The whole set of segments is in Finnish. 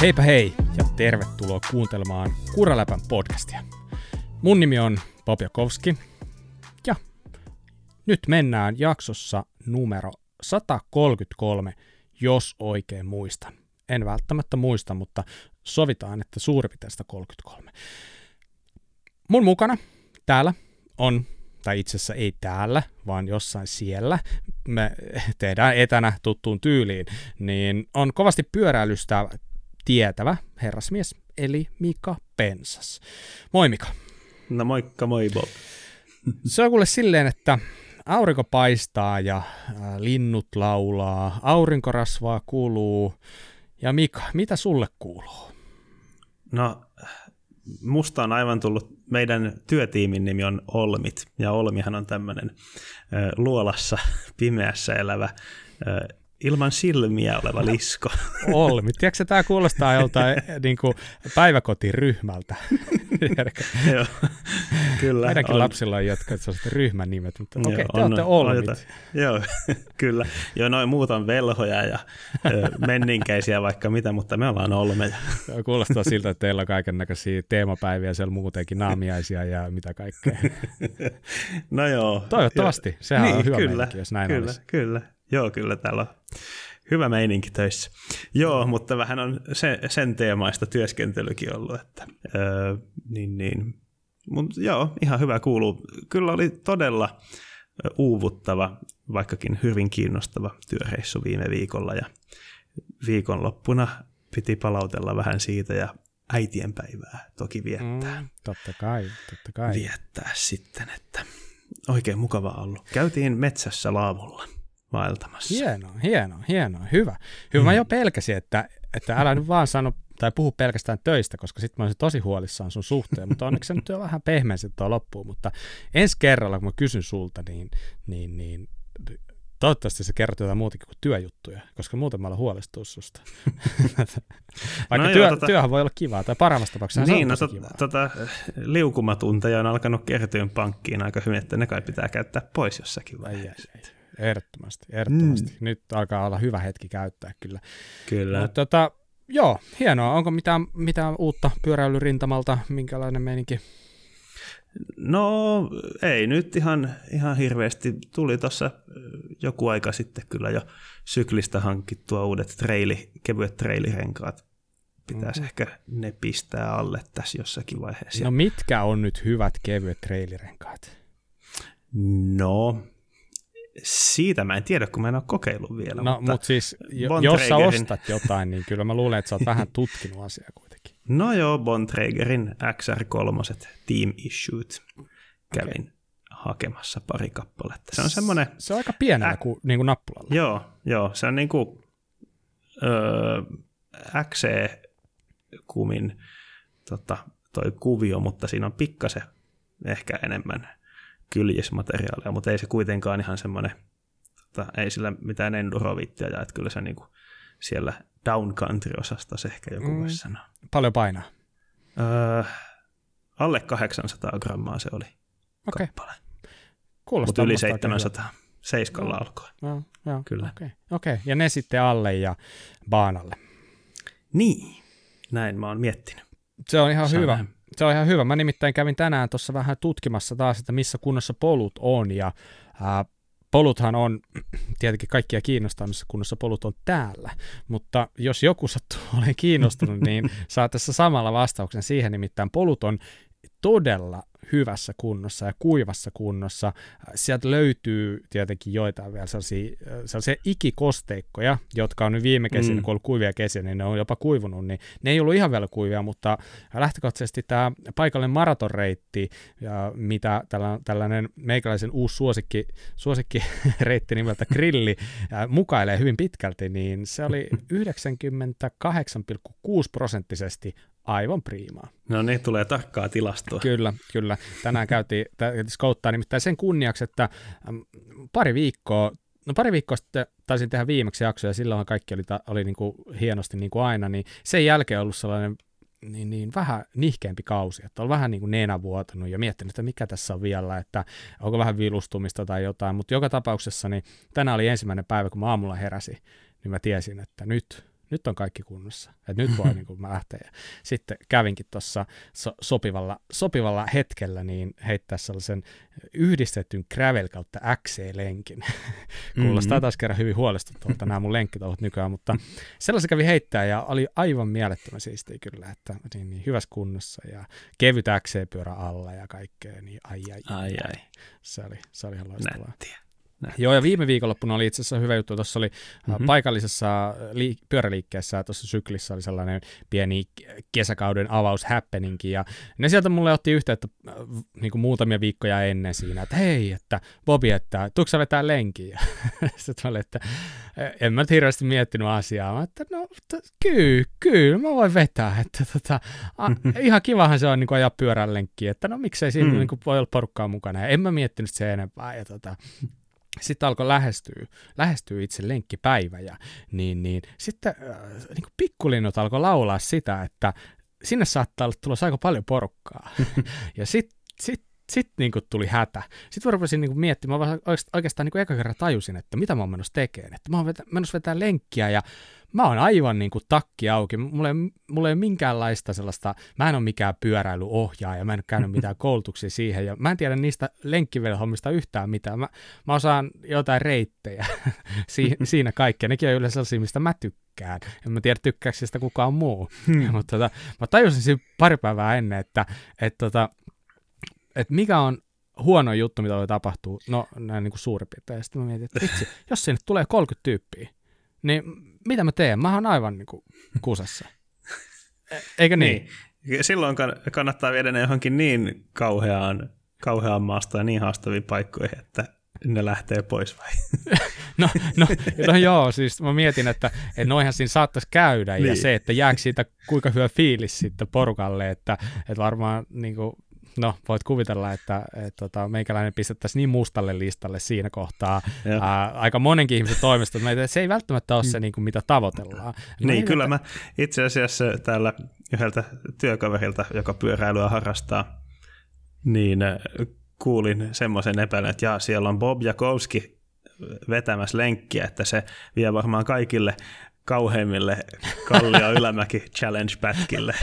Heipä hei ja tervetuloa kuuntelemaan Kuraläpän podcastia. Mun nimi on Bob Jakowski ja nyt mennään jaksossa numero 133, jos oikein muistan. En välttämättä muista, mutta sovitaan, että suuri piirtein 133. Mun mukana täällä on, tai itse asiassa ei täällä, vaan jossain siellä, me tehdään etänä tuttuun tyyliin, niin on kovasti pyöräilystä tietävä herrasmies, eli Mika Pensas. Moi Mika. No moikka, moi Bob. Se on kuule silleen, että aurinko paistaa ja äh, linnut laulaa, aurinkorasvaa kuuluu. Ja Mika, mitä sulle kuuluu? No, musta on aivan tullut, meidän työtiimin nimi on Olmit, ja Olmihan on tämmöinen luolassa pimeässä elävä ilman silmiä oleva lisko. Olmi. Tiedätkö, tämä kuulostaa joltain niin kuin päiväkotiryhmältä. Joo, kyllä. Meidänkin on. lapsilla on jotka sellaiset ryhmän nimet, mutta okei, okay, te olette Olmit. On Joo, kyllä. Joo, noin muut on velhoja ja menninkäisiä vaikka mitä, mutta me ollaan Olmeja. Kuulostaa siltä, että teillä on kaiken näköisiä teemapäiviä siellä muutenkin, naamiaisia ja mitä kaikkea. No joo. Toivottavasti. Sehän niin, on hyvä kyllä, meininki, jos näin kyllä, olisi. Kyllä, Joo, kyllä täällä on hyvä meininki töissä. Joo, mutta vähän on se, sen teemaista työskentelykin ollut, että öö, niin, niin. Mut joo, ihan hyvä kuuluu. Kyllä oli todella uuvuttava, vaikkakin hyvin kiinnostava työreissu viime viikolla ja viikonloppuna piti palautella vähän siitä ja äitienpäivää toki viettää. Mm, totta kai, totta kai. Viettää sitten, että oikein mukava ollut. Käytiin metsässä laavulla vaeltamassa. Hienoa, hienoa, hienoa, hyvä. Hyvä, mm. mä jo pelkäsin, että, että älä nyt vaan sano tai puhu pelkästään töistä, koska sitten mä olisin tosi huolissaan sun suhteen, mutta onneksi se nyt jo vähän pehmeästi tuo loppuun, mutta ensi kerralla, kun mä kysyn sulta, niin, niin, niin toivottavasti se kerrot jotain muutakin kuin työjuttuja, koska muuten mä olen huolestunut susta. Vaikka no työ, joo, tota, työhän voi olla kivaa, tai paremmassa tapauksessa niin, no, tot, tota, liukumatunteja on alkanut kertyä pankkiin aika hyvin, että ne kai pitää käyttää pois jossakin vaiheessa. Ai, ai, ai. Ehdottomasti, ehdottomasti. Mm. Nyt alkaa olla hyvä hetki käyttää kyllä. Kyllä. Mutta tota, joo, hienoa. Onko mitään, mitään uutta pyöräilyrintamalta? Minkälainen meininki? No ei nyt ihan, ihan hirveästi. Tuli tuossa joku aika sitten kyllä jo syklistä hankittua uudet treili, kevyet treilirenkaat. Pitäisi mm-hmm. ehkä ne pistää alle tässä jossakin vaiheessa. No mitkä on nyt hyvät kevyet treilirenkaat? No, siitä mä en tiedä, kun mä en ole kokeillut vielä. No, mutta, mutta siis, jo, jos sä ostat jotain, niin kyllä mä luulen, että sä oot vähän tutkinut asiaa kuitenkin. No joo, Bontragerin XR3 Team Issued kävin okay. hakemassa pari kappaletta. Se on semmoinen... Se on aika pienellä ä- kuin, niin kuin nappulalla. Joo, joo, se on niin kuin öö, XC-kumin tota, toi kuvio, mutta siinä on pikkasen ehkä enemmän kyljesmateriaalia, mutta ei se kuitenkaan ihan semmoinen, tota, ei sillä mitään endurovittia ja että kyllä se niinku siellä downcountry-osastossa ehkä joku mm. voisi sanoa. Paljon painaa? Öö, alle 800 grammaa se oli okay. kappale. Kuulostaa Mutta yli 700. Kyllä. Seiskalla no. alkoi. Joo, joo. Kyllä. Okei. Okay. okay. Ja ne sitten alle ja baanalle. Niin, näin mä oon miettinyt. Se on ihan Saan hyvä. Näin. Se on ihan hyvä. Mä nimittäin kävin tänään tuossa vähän tutkimassa taas, että missä kunnossa polut on, ja ää, poluthan on, tietenkin kaikkia kiinnostaa, missä kunnossa polut on täällä, mutta jos joku sattuu olemaan kiinnostunut, niin saa tässä samalla vastauksen siihen, nimittäin polut on todella hyvässä kunnossa ja kuivassa kunnossa. Sieltä löytyy tietenkin joitain vielä sellaisia, sellaisia ikikosteikkoja, jotka on nyt viime kesinä, mm. kun on ollut kuivia kesiä, niin ne on jopa kuivunut, niin ne ei ollut ihan vielä kuivia, mutta lähtökohtaisesti tämä paikallinen maratonreitti, ja mitä tällainen meikäläisen uusi suosikki, suosikkireitti nimeltä Grilli mukailee hyvin pitkälti, niin se oli 98,6 prosenttisesti aivan priimaa. No niin, tulee tarkkaa tilastoa. Kyllä, kyllä. Tänään käytiin skouttaa nimittäin sen kunniaksi, että pari viikkoa No pari viikkoa sitten taisin tehdä viimeksi jaksoja, ja silloin kaikki oli, oli niin kuin hienosti niin kuin aina, niin sen jälkeen ollut sellainen niin, niin vähän nihkeämpi kausi, että on vähän niin kuin nenä vuotanut ja miettinyt, että mikä tässä on vielä, että onko vähän vilustumista tai jotain, mutta joka tapauksessa niin tänään oli ensimmäinen päivä, kun mä aamulla heräsin, niin mä tiesin, että nyt nyt on kaikki kunnossa, että nyt voi niin kuin lähteä. Ja sitten kävinkin tuossa so- sopivalla, sopivalla hetkellä niin heittää sellaisen yhdistetyn gravel kautta XC-lenkin. Kuulostaa mm-hmm. taas kerran hyvin huolestuttavalta nämä mun lenkkitouhut nykyään, mutta sellaisen kävi heittää ja oli aivan mielettömän siistiä kyllä, että niin, niin hyvässä kunnossa ja kevyt XC-pyörä alla ja kaikkea, niin ai ai. ai, ai. Se oli, se oli ihan loistavaa. Nättiä. Näin. Joo, ja viime viikonloppuna oli itse asiassa hyvä juttu. Tuossa oli mm-hmm. paikallisessa liik- pyöräliikkeessä, tuossa syklissä oli sellainen pieni kesäkauden avaus ja ne sieltä mulle otti yhteyttä äh, niin kuin muutamia viikkoja ennen siinä, että hei, että Bobi, että tuutko vetää lenkiä? Sitten mä että en mä nyt hirveästi miettinyt asiaa, mä että no kyllä, kyllä, mä voin vetää, että tota, a, ihan kivahan se on niin kuin ajaa pyörän lenkkiä, että no miksei siinä mm. niin kuin voi olla porukkaa mukana, ja en mä miettinyt se enempää, ja tota, sitten alkoi lähestyä, lähestyä itse lenkkipäivä ja niin, niin sitten äh, niin kuin pikkulinnut alkoi laulaa sitä, että sinne saattaa olla tulossa aika paljon porukkaa. ja sitten sit, sit, niin tuli hätä. Sitten mä rupesin niin miettimään, mä oikeastaan niin eka kerran tajusin, että mitä mä oon menossa tekemään. Että mä oon menossa vetää lenkkiä ja mä oon aivan niin kuin takki auki. Mulla ei, mulla ei ole minkäänlaista sellaista, mä en ole mikään pyöräilyohjaaja, mä en ole käynyt mitään koulutuksia siihen, ja mä en tiedä niistä lenkkivelhommista yhtään mitään. Mä, mä osaan jotain reittejä si, siinä kaikkea. Nekin on yleensä sellaisia, mistä mä tykkään. En mä tiedä, tykkääkö sitä kukaan muu. Hmm. Mutta tota, mä tajusin siinä pari päivää ennen, että et, tota, et mikä on huono juttu, mitä voi tapahtua, no näin niin kuin suurin piirtein. Ja sitten mä mietin, että vitsi, jos sinne tulee 30 tyyppiä, niin mitä mä teen? Mä oon aivan niin kuin kusessa. E, eikö niin? niin? Silloin kannattaa viedä ne johonkin niin kauheaan, kauheaan maasta ja niin haastaviin paikkoihin, että ne lähtee pois vai? no, no, no joo, siis mä mietin, että, että noihan siinä saattaisi käydä niin. ja se, että jääkö siitä kuinka hyvä fiilis sitten porukalle, että, että varmaan niin kuin, no voit kuvitella, että et, tota, meikäläinen pistettäisiin niin mustalle listalle siinä kohtaa ää, aika monenkin ihmisen toimesta, että se ei välttämättä ole se, mm. niin kuin, mitä tavoitellaan. Niin, niin kyllä että... mä itse asiassa täällä yhdeltä työkaverilta, joka pyöräilyä harrastaa, niin kuulin semmoisen epäilyn, että jaa, siellä on Bob Jakowski vetämässä lenkkiä, että se vie varmaan kaikille kauheimmille Kallio Ylämäki Challenge-pätkille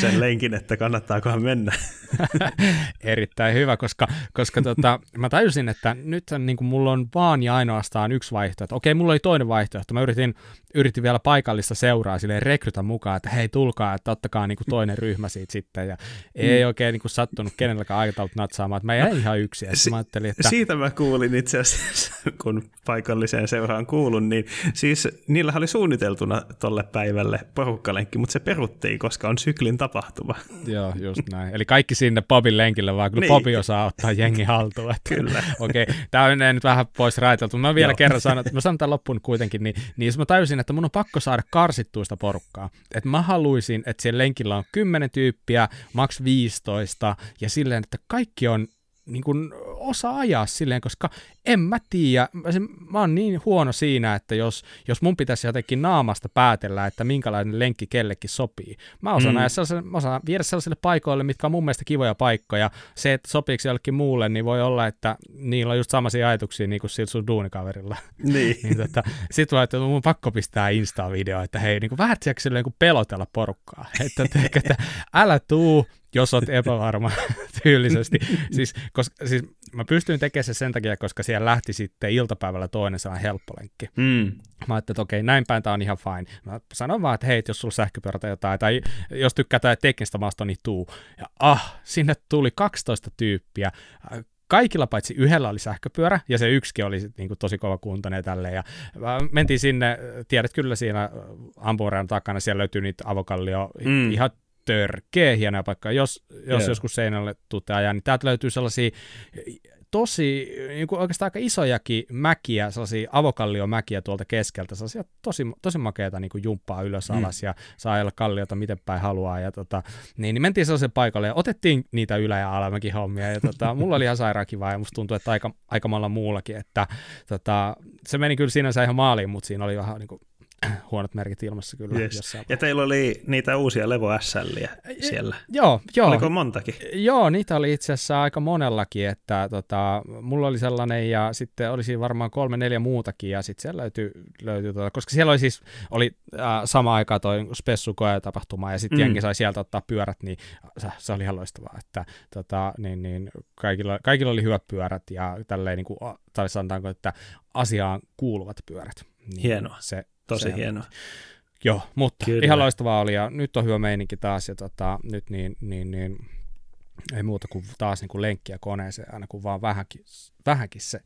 sen lenkin, että kannattaakohan mennä. Erittäin hyvä, koska, koska tota, mä tajusin, että nyt niin kuin mulla on vaan ja ainoastaan yksi vaihtoehto. Okei, mulla oli toinen vaihtoehto. Mä yritin, yritin vielä paikallista seuraa silleen rekrytä mukaan, että hei tulkaa, että ottakaa niin kuin toinen ryhmä siitä sitten. Ja ei mm. oikein niin kuin sattunut kenelläkään aikataulut natsaamaan, että mä jäin ihan yksin. Si- mä ajattelin, että... Siitä mä kuulin itse asiassa, kun paikalliseen seuraan kuulun, niin siis niillä oli suunniteltuna tolle päivälle porukkalenkki, mutta se peruttiin, koska on syklin tapahtuma. Joo, just näin. Eli kaikki sinne Bobin lenkille, vaan kyllä niin. Bobi osaa ottaa jengi haltuun. Että, kyllä. Okei, okay. tämä on nyt vähän pois raiteltu, mutta mä vielä Joo. kerran sanon, että mä sanon tämän loppuun kuitenkin, niin, niin mä tajusin, että mun on pakko saada karsittuista porukkaa. Että mä haluaisin, että siellä lenkillä on 10 tyyppiä, maks 15, ja silleen, että kaikki on niin kuin osaa ajaa silleen, koska en mä tiedä, mä, mä oon niin huono siinä, että jos, jos mun pitäisi jotenkin naamasta päätellä, että minkälainen lenkki kellekin sopii. Mä osaan, mm. ajaa mä osaan viedä sellaisille paikoille, mitkä on mun mielestä kivoja paikkoja. Se, että sopiiko jollekin muulle, niin voi olla, että niillä on just samaisia ajatuksia niin kuin sillä sun duunikaverilla. Niin. niin tota, Sitten voi, että mun pakko pistää Insta-video, että hei, niin kuin vähän silleen niin pelotella porukkaa. Että, että, että älä tuu, jos olet epävarma tyylisesti. siis, koska, siis mä pystyin tekemään se sen takia, koska siellä lähti sitten iltapäivällä toinen sellainen helppolenkki. Mm. Mä ajattelin, että okei, näin päin tämä on ihan fine. Mä sanon vaan, että hei, jos sulla sähköpyörä tai jotain, tai jos tykkää tai teknistä maastoa, niin tuu. Ja ah, sinne tuli 12 tyyppiä. Kaikilla paitsi yhdellä oli sähköpyörä, ja se yksikin oli niin kuin tosi kova kuntoinen tälleen. Ja mentiin sinne, tiedät kyllä siinä ampuran takana, siellä löytyy niitä avokallio, mm. ihan törkeä hienoja paikka. Jos, jos yeah. joskus seinälle tuutte ajaa, niin täältä löytyy sellaisia tosi, niin kuin oikeastaan aika isojakin mäkiä, sellaisia avokalliomäkiä tuolta keskeltä, sellaisia tosi, tosi makeita niin kuin jumppaa ylös mm. alas mm. ja saa ajella kalliota miten päin haluaa. Ja tota, niin, niin mentiin sellaisen paikalle ja otettiin niitä ylä- ja alamäki hommia. Ja tota, mulla oli ihan sairaan kivaa ja musta tuntuu, että aika, aika muullakin, että tota, se meni kyllä sinänsä ihan maaliin, mutta siinä oli vähän niin kuin huonot merkit ilmassa kyllä. Yes. Ja teillä oli niitä uusia Levo SLiä siellä. Joo, joo. Oliko montakin? Joo, niitä oli itse asiassa aika monellakin, että tota, mulla oli sellainen ja sitten olisi varmaan kolme, neljä muutakin ja sitten siellä löytyi, löytyi tota, koska siellä oli siis, oli äh, sama aika toi Spessu tapahtuma ja sitten mm. jengi sai sieltä ottaa pyörät, niin se, se oli ihan loistavaa, että tota, niin, niin, kaikilla, kaikilla oli hyvät pyörät ja tälleen niin kuin, tai sanotaanko, että asiaan kuuluvat pyörät. Niin Hienoa. Se, Tosi hienoa. Joo, mutta Kyllä. ihan loistavaa oli ja nyt on hyvä meininki taas ja tota, nyt niin, niin, niin ei muuta kuin taas niin kuin lenkkiä koneeseen, aina kun vaan vähänkin, vähänkin se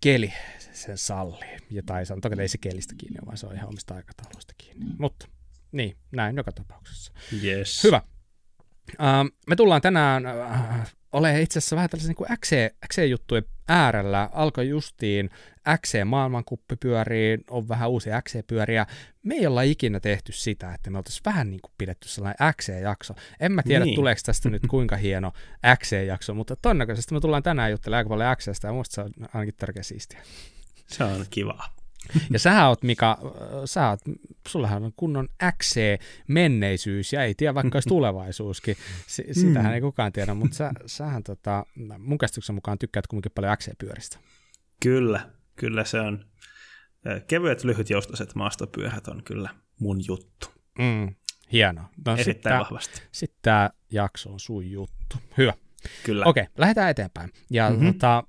keli sen sallii. Ja tai sanotaan, että ei se kelistä kiinni, vaan se on ihan omista aikatauluista kiinni. Mutta niin, näin joka tapauksessa. Yes. Hyvä. Uh, me tullaan tänään uh, ole itse asiassa vähän tällaisen niin XC, XC-juttujen äärellä. Alkoi justiin XC maailmankuppi pyörii, on vähän uusia XC-pyöriä. Me ei olla ikinä tehty sitä, että me oltaisiin vähän niin kuin pidetty sellainen XC-jakso. En mä tiedä, niin. tuleeko tästä nyt kuinka hieno XC-jakso, mutta todennäköisesti me tullaan tänään juttelemaan aika paljon XCstä ja musta se on ainakin tärkeä siistiä. Se on kiva. Ja sä oot, Mika, sä oot, sullahan on kunnon XC-menneisyys ja ei tiedä vaikka olisi tulevaisuuskin. S- sitähän mm. ei kukaan tiedä, mutta sä, sähän tota, mun käsityksen mukaan tykkäät kuitenkin paljon XC-pyöristä. Kyllä, kyllä se on. Kevyet, lyhyt, joustoiset maastopyörät on kyllä mun juttu. Mm, hienoa. No, Erittäin sit vahvasti. Sitten tämä jakso on sun juttu. Hyvä. Kyllä. Okei, okay, lähdetään eteenpäin. Ja mm-hmm. tota,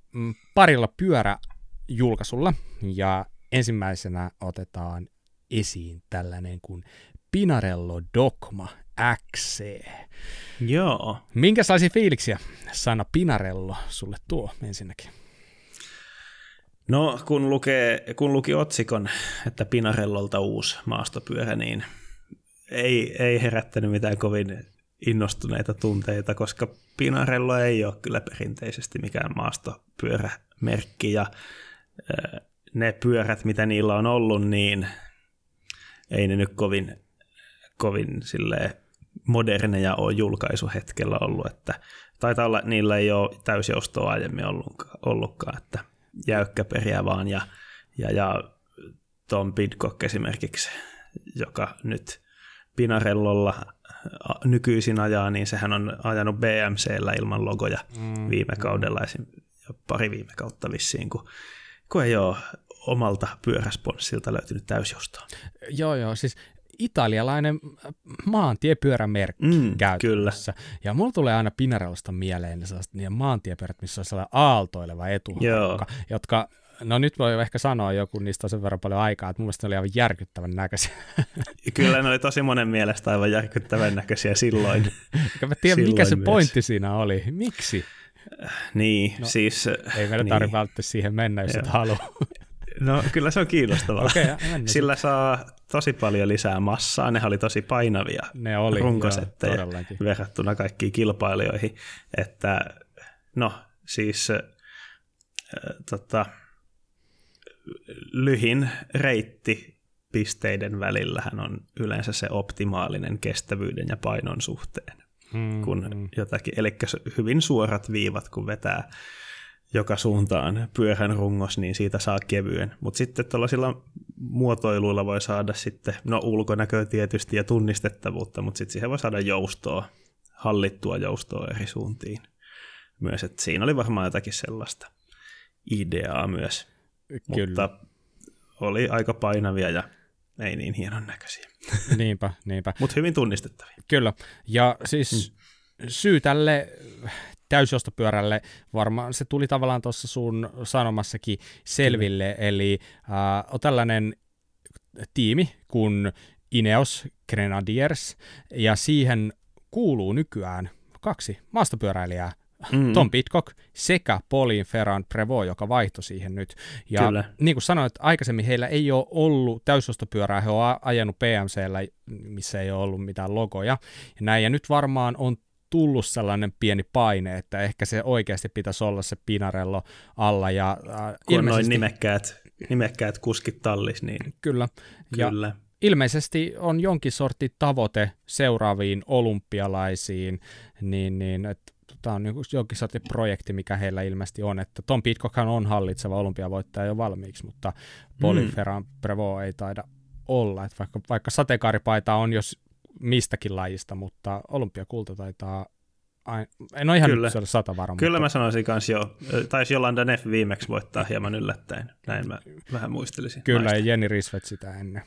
parilla pyöräjulkaisulla ja ensimmäisenä otetaan esiin tällainen kuin Pinarello Dogma XC. Joo. Minkälaisia fiiliksiä sana Pinarello sulle tuo ensinnäkin? No, kun, lukee, kun luki otsikon, että Pinarellolta uusi maastopyörä, niin ei, ei herättänyt mitään kovin innostuneita tunteita, koska Pinarello ei ole kyllä perinteisesti mikään maastopyörämerkki, ja ne pyörät, mitä niillä on ollut, niin ei ne nyt kovin, kovin moderneja ole julkaisuhetkellä ollut, että taitaa olla, niillä ei ole täysjoustoa aiemmin ollutkaan, että jäykkäperiä vaan ja, ja, ja Tom Pidcock esimerkiksi, joka nyt Pinarellolla nykyisin ajaa, niin sehän on ajanut BMCllä ilman logoja mm, viime kaudella, ja pari viime kautta vissiin, kun, kun ei ole omalta pyöräsponssilta löytynyt täysjostoa. Joo, joo, siis italialainen maantiepyörämerkki mm, käytössä. Kyllä. Ja mulla tulee aina Pinarellosta mieleen ne niin maantiepyörät, missä on sellainen aaltoileva etuhankka, jotka No nyt voi ehkä sanoa joku, niistä on sen verran paljon aikaa, että mun mielestä ne oli aivan järkyttävän näköisiä. Kyllä ne oli tosi monen mielestä aivan järkyttävän näköisiä silloin. Mä tiedä, mikä se myös. pointti siinä oli. Miksi? Niin, no, siis... Ei meidän niin. tarvitse välttämättä siihen mennä, jos et halua. No kyllä se on kiinnostavaa. Okay, Sillä saa tosi paljon lisää massaa. Ne oli tosi painavia ne oli, runkosetteja joo, verrattuna kaikkiin kilpailijoihin. Että no siis äh, tota, lyhin reitti pisteiden välillähän on yleensä se optimaalinen kestävyyden ja painon suhteen. Hmm, kun hmm. jotakin, eli hyvin suorat viivat, kun vetää joka suuntaan pyörän rungos, niin siitä saa kevyen. Mutta sitten tuollaisilla muotoiluilla voi saada sitten, no ulkonäköä tietysti ja tunnistettavuutta, mutta sitten siihen voi saada joustoa, hallittua joustoa eri suuntiin myös. Et siinä oli varmaan jotakin sellaista ideaa myös. Kyllä. Mutta oli aika painavia ja ei niin hienon näköisiä. Niinpä, niinpä. Mutta hyvin tunnistettavia. Kyllä. Ja siis mm. syy tälle täysjostopyörälle, varmaan se tuli tavallaan tuossa sun sanomassakin selville, Kyllä. eli äh, on tällainen tiimi kuin Ineos Grenadiers, ja siihen kuuluu nykyään kaksi maastopyöräilijää, mm. Tom Pitcock sekä Paulin Ferran Prevost, joka vaihtoi siihen nyt. Ja Kyllä. niin kuin sanoit, aikaisemmin heillä ei ole ollut täysostopyörää, he ovat ajanut PMCllä, missä ei ole ollut mitään logoja. Ja, näin, ja nyt varmaan on tullut sellainen pieni paine, että ehkä se oikeasti pitäisi olla se Pinarello alla. Ja, äh, Kun ilmeisesti... noin nimekkäät, nimekkäät kuskit tallis, niin kyllä. kyllä. Ja ilmeisesti on jonkin sorti tavoite seuraaviin olympialaisiin, niin, niin että tämä on jonkin sortin projekti, mikä heillä ilmeisesti on, että Tom Pitcockhan on hallitseva olympiavoittaja jo valmiiksi, mutta Poliferan mm. Prevo ei taida olla, että vaikka, vaikka sateenkaaripaita on jos mistäkin lajista, mutta olympiakulta taitaa en ole ihan Kyllä. nyt sata varma. Kyllä mutta... mä sanoisin kanssa jo. Taisi Jolanda Neff viimeksi voittaa hieman yllättäen. Näin mä vähän muistelisin. Kyllä, naista. ja Jenni Risvet sitä ennen.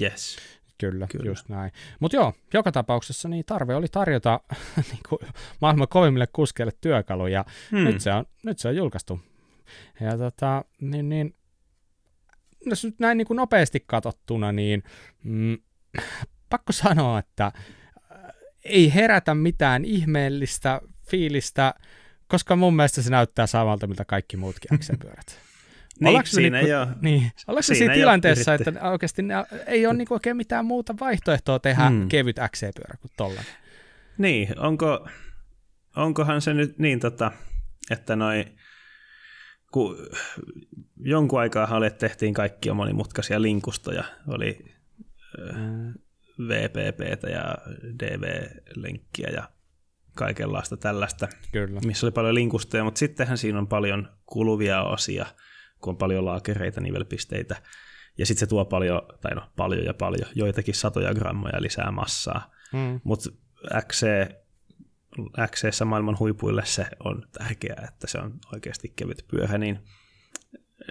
Yes. Kyllä, Kyllä. just näin. Mutta joo, joka tapauksessa niin tarve oli tarjota niin kuin, maailman kovimmille kuskeille työkaluja. Hmm. Nyt, se on, nyt se on julkaistu. Ja tota, niin, niin, jos nyt näin niin kuin nopeasti katsottuna, niin mm, pakko sanoa, että ei herätä mitään ihmeellistä fiilistä, koska mun mielestä se näyttää samalta, mitä kaikki muutkin XC-pyörät. Niin, siinä niin, ole. Niin. Ollaanko siinä, siinä tilanteessa, että oikeasti ne, ei ole niin oikein mitään muuta vaihtoehtoa tehdä hmm. kevyt XC-pyörä kuin tollainen? Niin, onko, onkohan se nyt niin, tota, että noin kun jonkun aikaa että tehtiin kaikkia monimutkaisia linkustoja, oli mm. VPPtä ja DV-lenkkiä ja kaikenlaista tällaista, Kyllä. missä oli paljon linkustoja, mutta sittenhän siinä on paljon kuluvia osia, kun on paljon laakereita, nivelpisteitä, ja sitten se tuo paljon, tai no paljon ja paljon, joitakin satoja grammoja lisää massaa. Mm. Mutta XC, XC maailman huipuille se on tärkeää, että se on oikeasti kevyt pyörä, niin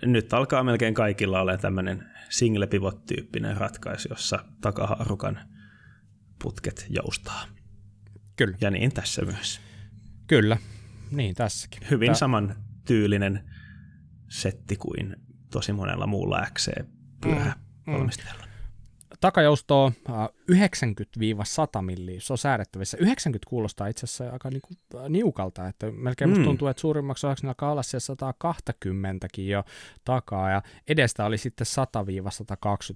nyt alkaa melkein kaikilla olemaan tämmöinen single pivot-tyyppinen ratkaisu, jossa takahaarukan putket joustaa. Kyllä. Ja niin tässä myös. Kyllä, niin tässäkin. Hyvin Tää... saman tyylinen setti kuin tosi monella muulla XC-pyörä mm, mm takajoustoa 90-100 milliä, se on säädettävissä. 90 kuulostaa itse asiassa aika niinku, niukalta, että melkein musta mm. tuntuu, että suurimmaksi osaksi alkaa olla se 120 jo takaa, ja edestä oli sitten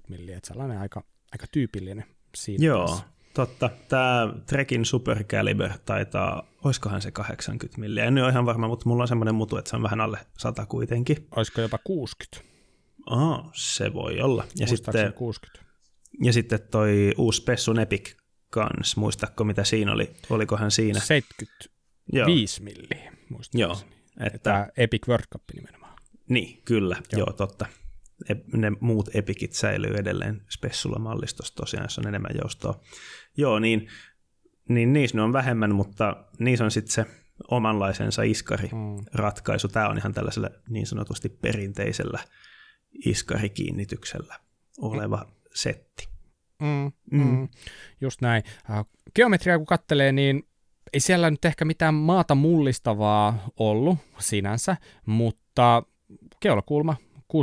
100-120 milliä, että sellainen aika, aika tyypillinen siinä. Joo, tässä. Totta. Tämä Trekin Supercaliber taitaa, olisikohan se 80 milliä, en ole ihan varma, mutta mulla on semmoinen mutu, että se on vähän alle 100 kuitenkin. Olisiko jopa 60? Oh, se voi olla. Ja sitten 60. Ja sitten toi uusi Pessun Epic kans, muistatko mitä siinä oli? Olikohan siinä? 75 milliä, muistaakseni. Joo. Että, että Epic World Cup nimenomaan. Niin, kyllä, joo, joo totta. Ne muut Epicit säilyy edelleen Spessulla mallistossa tosiaan, jos on enemmän joustoa. Joo, niin, niin niissä on vähemmän, mutta niissä on sitten se omanlaisensa iskari-ratkaisu. Mm. Tämä on ihan tällaisella niin sanotusti perinteisellä iskarikiinnityksellä oleva mm setti. Mm, mm. Mm. Just näin. Äh, geometriaa kun kattelee, niin ei siellä nyt ehkä mitään maata mullistavaa ollut sinänsä, mutta keulakulma 67,5.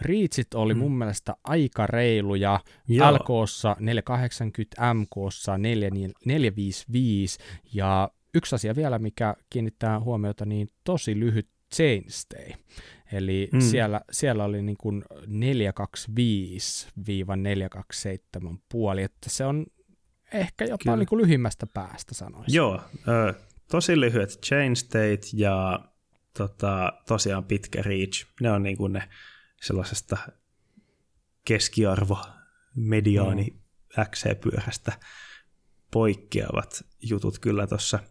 Riitsit oli mm. mun mielestä aika reiluja. LKssa 480, MKssa 455 ja yksi asia vielä, mikä kiinnittää huomiota, niin tosi lyhyt chainstay. Eli mm. siellä, siellä oli niin kuin 425-427 puoli, että se on ehkä jopa niin kuin lyhimmästä päästä sanoisin. Joo, ö, tosi lyhyet chain state ja tota, tosiaan pitkä reach. Ne on niin kuin ne sellaisesta keskiarvo mediaani mm. XC-pyörästä poikkeavat jutut kyllä tuossa –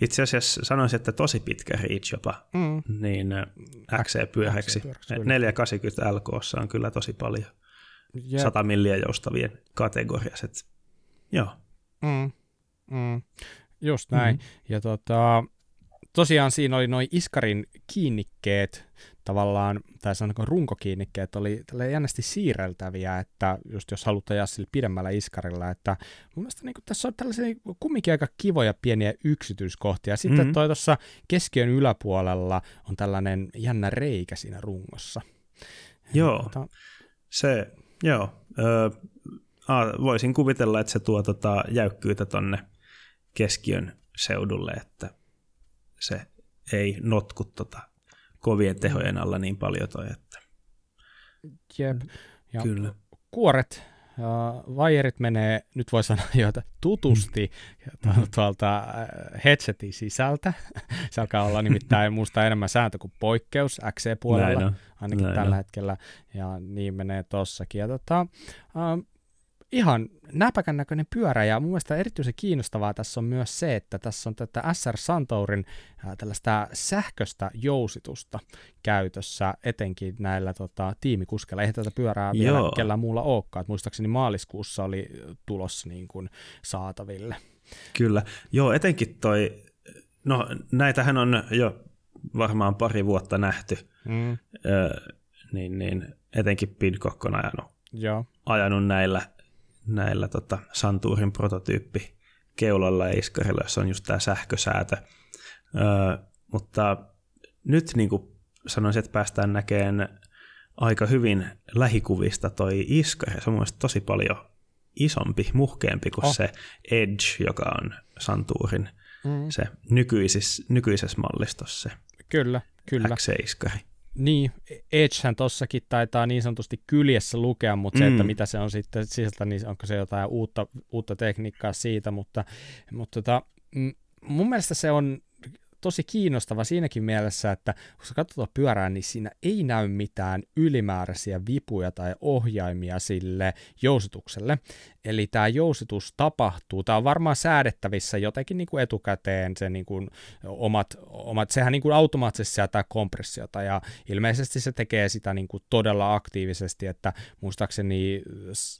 itse asiassa sanoisin, että tosi pitkä reach jopa, mm. niin XC-pyöräksi. 480 LK on kyllä tosi paljon. Jep. 100 milliä joustavien kategoriaset. Joo. Mm. Mm. Just näin. Mm. Ja tota, tosiaan siinä oli noin Iskarin kiinnikkeet, tavallaan, tai sanonko runkokiinnikkeet, oli jännästi siirreltäviä, että just jos halutaan ajaa sillä pidemmällä iskarilla, että mun mielestä niin tässä on tällaisia kumminkin aika kivoja pieniä yksityiskohtia. Sitten mm-hmm. toi tuossa keskiön yläpuolella on tällainen jännä reikä siinä rungossa. Joo, Mutta... se, joo. Ö, a, voisin kuvitella, että se tuo tota jäykkyyttä tonne keskiön seudulle, että se ei notku tota kovien tehojen alla niin paljon toi, että... Jep. Ja Kyllä. Kuoret ja vajerit menee, nyt voi sanoa jo, että tutusti mm. tuolta äh, headsetin sisältä. Se alkaa olla nimittäin musta enemmän sääntö kuin poikkeus XC-puolella, ainakin Näin tällä on. hetkellä, ja niin menee tossakin. Ja tota, uh, ihan näpäkän näköinen pyörä, ja mun mielestä erityisen kiinnostavaa tässä on myös se, että tässä on tätä SR Santourin ää, tällaista sähköstä jousitusta käytössä, etenkin näillä tota, tiimikuskeilla. Eihän tätä pyörää vielä Joo. kellään muulla olekaan. Muistaakseni maaliskuussa oli tulossa niin kuin saataville. Kyllä. Joo, etenkin toi, no näitähän on jo varmaan pari vuotta nähty, mm. öö, niin, niin etenkin Pidcock on ajanut, Joo. ajanut näillä, näillä tota Santurin prototyyppi keulalla ja iskarilla, jossa on just tämä sähkösäätö. Öö, mutta nyt niin kuin sanoisin, että päästään näkemään aika hyvin lähikuvista toi iskari. Se on mun tosi paljon isompi, muhkeampi kuin oh. se Edge, joka on Santurin mm. se nykyisessä, nykyisessä mallistossa. Kyllä, kyllä. X7. Niin, Edgehän tossakin taitaa niin sanotusti kyljessä lukea, mutta mm. se, että mitä se on sitten sisältä, niin onko se jotain uutta, uutta tekniikkaa siitä, mutta, mutta tota, mun mielestä se on tosi kiinnostava siinäkin mielessä, että kun sä katsot pyörää, niin siinä ei näy mitään ylimääräisiä vipuja tai ohjaimia sille jousitukselle. Eli tämä jousitus tapahtuu, tämä on varmaan säädettävissä jotenkin niin kuin etukäteen, se niin kuin omat, omat, sehän niin kuin automaattisesti säätää kompressiota ja ilmeisesti se tekee sitä niin kuin todella aktiivisesti, että muistaakseni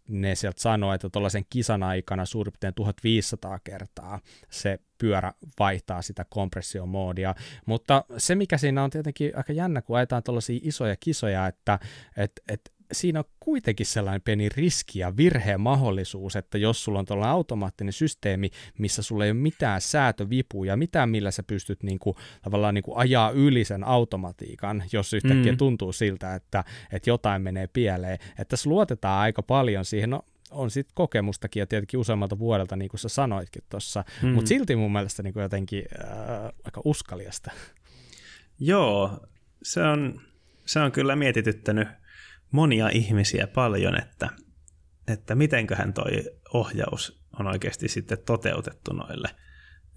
ne sieltä sanoo, että tuollaisen kisan aikana suurin piirtein 1500 kertaa se pyörä vaihtaa sitä kompressiomoodia, mutta se mikä siinä on tietenkin aika jännä, kun ajetaan tuollaisia isoja kisoja, että et, et siinä on kuitenkin sellainen pieni riski ja virheen mahdollisuus, että jos sulla on tuollainen automaattinen systeemi, missä sulla ei ole mitään säätövipuja, mitään millä sä pystyt niinku, tavallaan niinku ajaa yli sen automatiikan, jos yhtäkkiä mm. tuntuu siltä, että, että jotain menee pieleen, että tässä luotetaan aika paljon siihen, no on sitten kokemustakin ja tietenkin useammalta vuodelta, niin kuin sä sanoitkin tuossa, mm. mutta silti mun mielestä niin kuin jotenkin äh, aika uskaliasta. Joo, se on, se on kyllä mietityttänyt monia ihmisiä paljon, että, että mitenköhän toi ohjaus on oikeasti sitten toteutettu noille.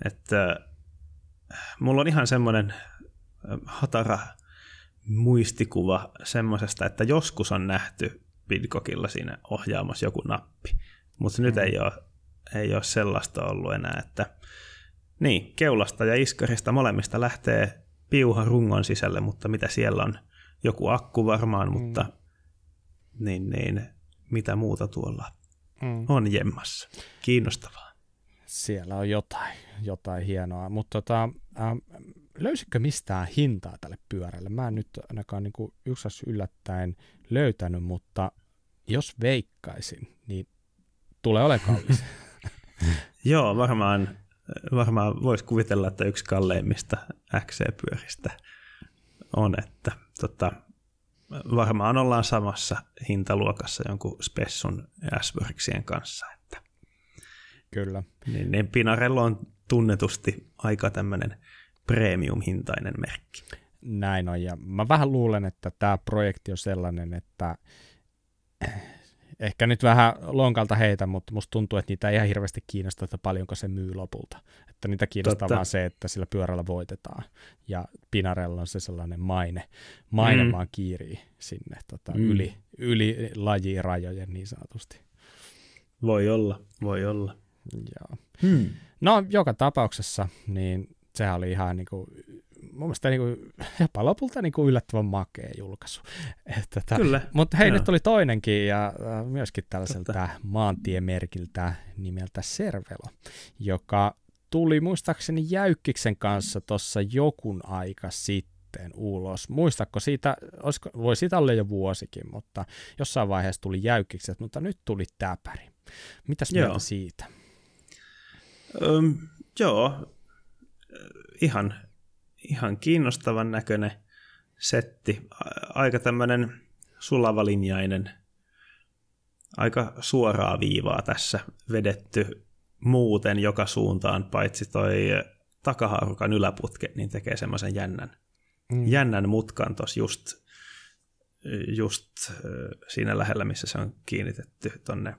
Että äh, mulla on ihan semmoinen äh, hatara muistikuva semmoisesta, että joskus on nähty Pidcockilla siinä ohjaamassa joku nappi, mutta mm. nyt ei ole, ei ole sellaista ollut enää, että niin, keulasta ja iskarista molemmista lähtee piuha rungon sisälle, mutta mitä siellä on, joku akku varmaan, mm. mutta niin, niin, mitä muuta tuolla mm. on jemmassa. Kiinnostavaa. Siellä on jotain, jotain hienoa, mutta tota, äh, löysitkö mistään hintaa tälle pyörälle? Mä en nyt ainakaan niin yksi yllättäen löytänyt, mutta jos veikkaisin, niin tulee ole kallis. Joo, varmaan, varmaan voisi kuvitella, että yksi kalleimmista XC-pyöristä on, että tota, varmaan ollaan samassa hintaluokassa jonkun Spessun ja Aspergsien kanssa. Että, Kyllä. Niin, niin Pinarello on tunnetusti aika tämmöinen premium-hintainen merkki. Näin on, ja mä vähän luulen, että tämä projekti on sellainen, että ehkä nyt vähän lonkalta heitä, mutta musta tuntuu, että niitä ei ihan hirveästi kiinnosta, että paljonko se myy lopulta. Että niitä kiinnostaa Totta. vaan se, että sillä pyörällä voitetaan. Ja Pinarella on se sellainen maine, maine mm. vaan kiirii sinne tota, mm. yli, yli lajirajojen niin sanotusti. Voi olla, voi olla. Joo. Hmm. No, joka tapauksessa, niin sehän oli ihan niin kuin mun mielestä niin kuin, jopa lopulta niin kuin yllättävän makea julkaisu. Että tätä, Kyllä. Mutta hei, Joo. nyt tuli toinenkin ja äh, myöskin tällaiselta Totta. maantiemerkiltä nimeltä Servelo, joka tuli muistaakseni Jäykkiksen kanssa tuossa jokun aika sitten ulos. Muistatko siitä, olisiko, voi siitä olla jo vuosikin, mutta jossain vaiheessa tuli Jäykkikset, mutta nyt tuli Täpäri. Mitäs mieltä siitä? Öm, joo, ihan ihan kiinnostavan näköinen setti. Aika tämmöinen sulavalinjainen, aika suoraa viivaa tässä vedetty muuten joka suuntaan, paitsi toi takahaarukan yläputke, niin tekee semmoisen jännän, mm. jännän mutkan tuossa just, just siinä lähellä, missä se on kiinnitetty tonne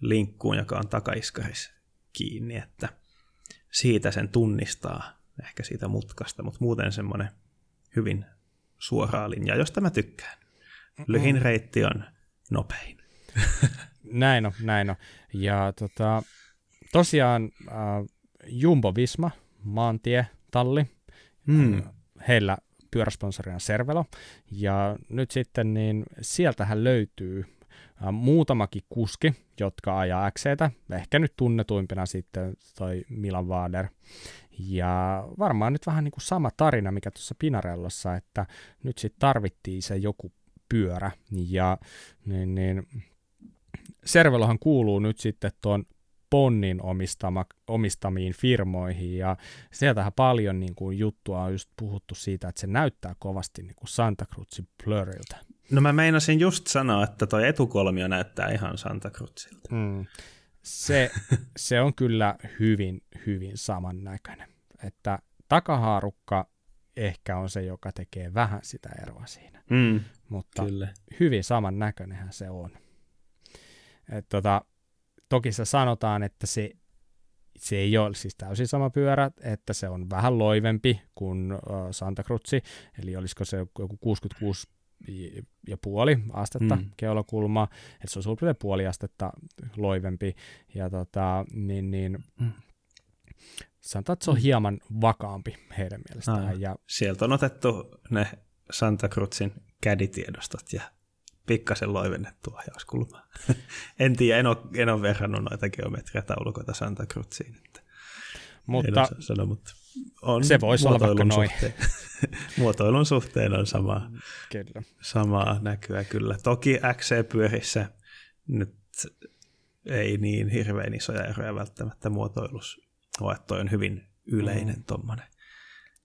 linkkuun, joka on takaiskarissa kiinni, että siitä sen tunnistaa ehkä siitä mutkasta, mutta muuten semmoinen hyvin suoraa linjaa, josta mä tykkään. Lyhin reitti on nopein. Näin on, näin on. Ja tota, tosiaan äh, Jumbo Visma, maantie, talli, Mm. heillä pyöräsponsorina Servelo, ja nyt sitten niin sieltähän löytyy äh, muutamakin kuski, jotka ajaa XCtä, ehkä nyt tunnetuimpina sitten toi Milan Vader, ja varmaan nyt vähän niin kuin sama tarina, mikä tuossa Pinarellossa, että nyt sitten tarvittiin se joku pyörä, ja niin, niin Servelohan kuuluu nyt sitten tuon Ponnin omistama, omistamiin firmoihin, ja sieltähän paljon niin kuin, juttua on just puhuttu siitä, että se näyttää kovasti niin kuin Santa Cruzin Blurriltä. No mä meinasin just sanoa, että toi etukolmio näyttää ihan Santa Cruzilta. Mm. Se, se on kyllä hyvin, hyvin samannäköinen. Että takahaarukka ehkä on se, joka tekee vähän sitä eroa siinä. Mm. Mutta Kyllä. hyvin samannäköinenhän se on. Et tota, toki se sanotaan, että se, se ei ole siis täysin sama pyörä, että se on vähän loivempi kuin Santa Cruzzi, eli olisiko se joku 66 ja puoli astetta Mm. mm. keulakulma, että se on suurin puoli astetta loivempi, ja tota, niin, niin Mm. sanotaan, että se on hieman vakaampi heidän mielestään, Aivan. ja Sieltä on otettu ne Santa Cruzin käditiedostot ja pikkasen loivennettu ohjauskulmaa. en tiedä, en ole, en ole verrannut noita geometriataulukoita Santa Cruziin. Että mutta en osaa sanoa, mutta on se voisi olla vaikka muotoilun noin. suhteen, muotoilun suhteen on samaa, kyllä. samaa näkyä kyllä. Toki XC-pyörissä nyt ei niin hirveän isoja eroja välttämättä muotoilussa ole, toi on hyvin yleinen mm. tommonen,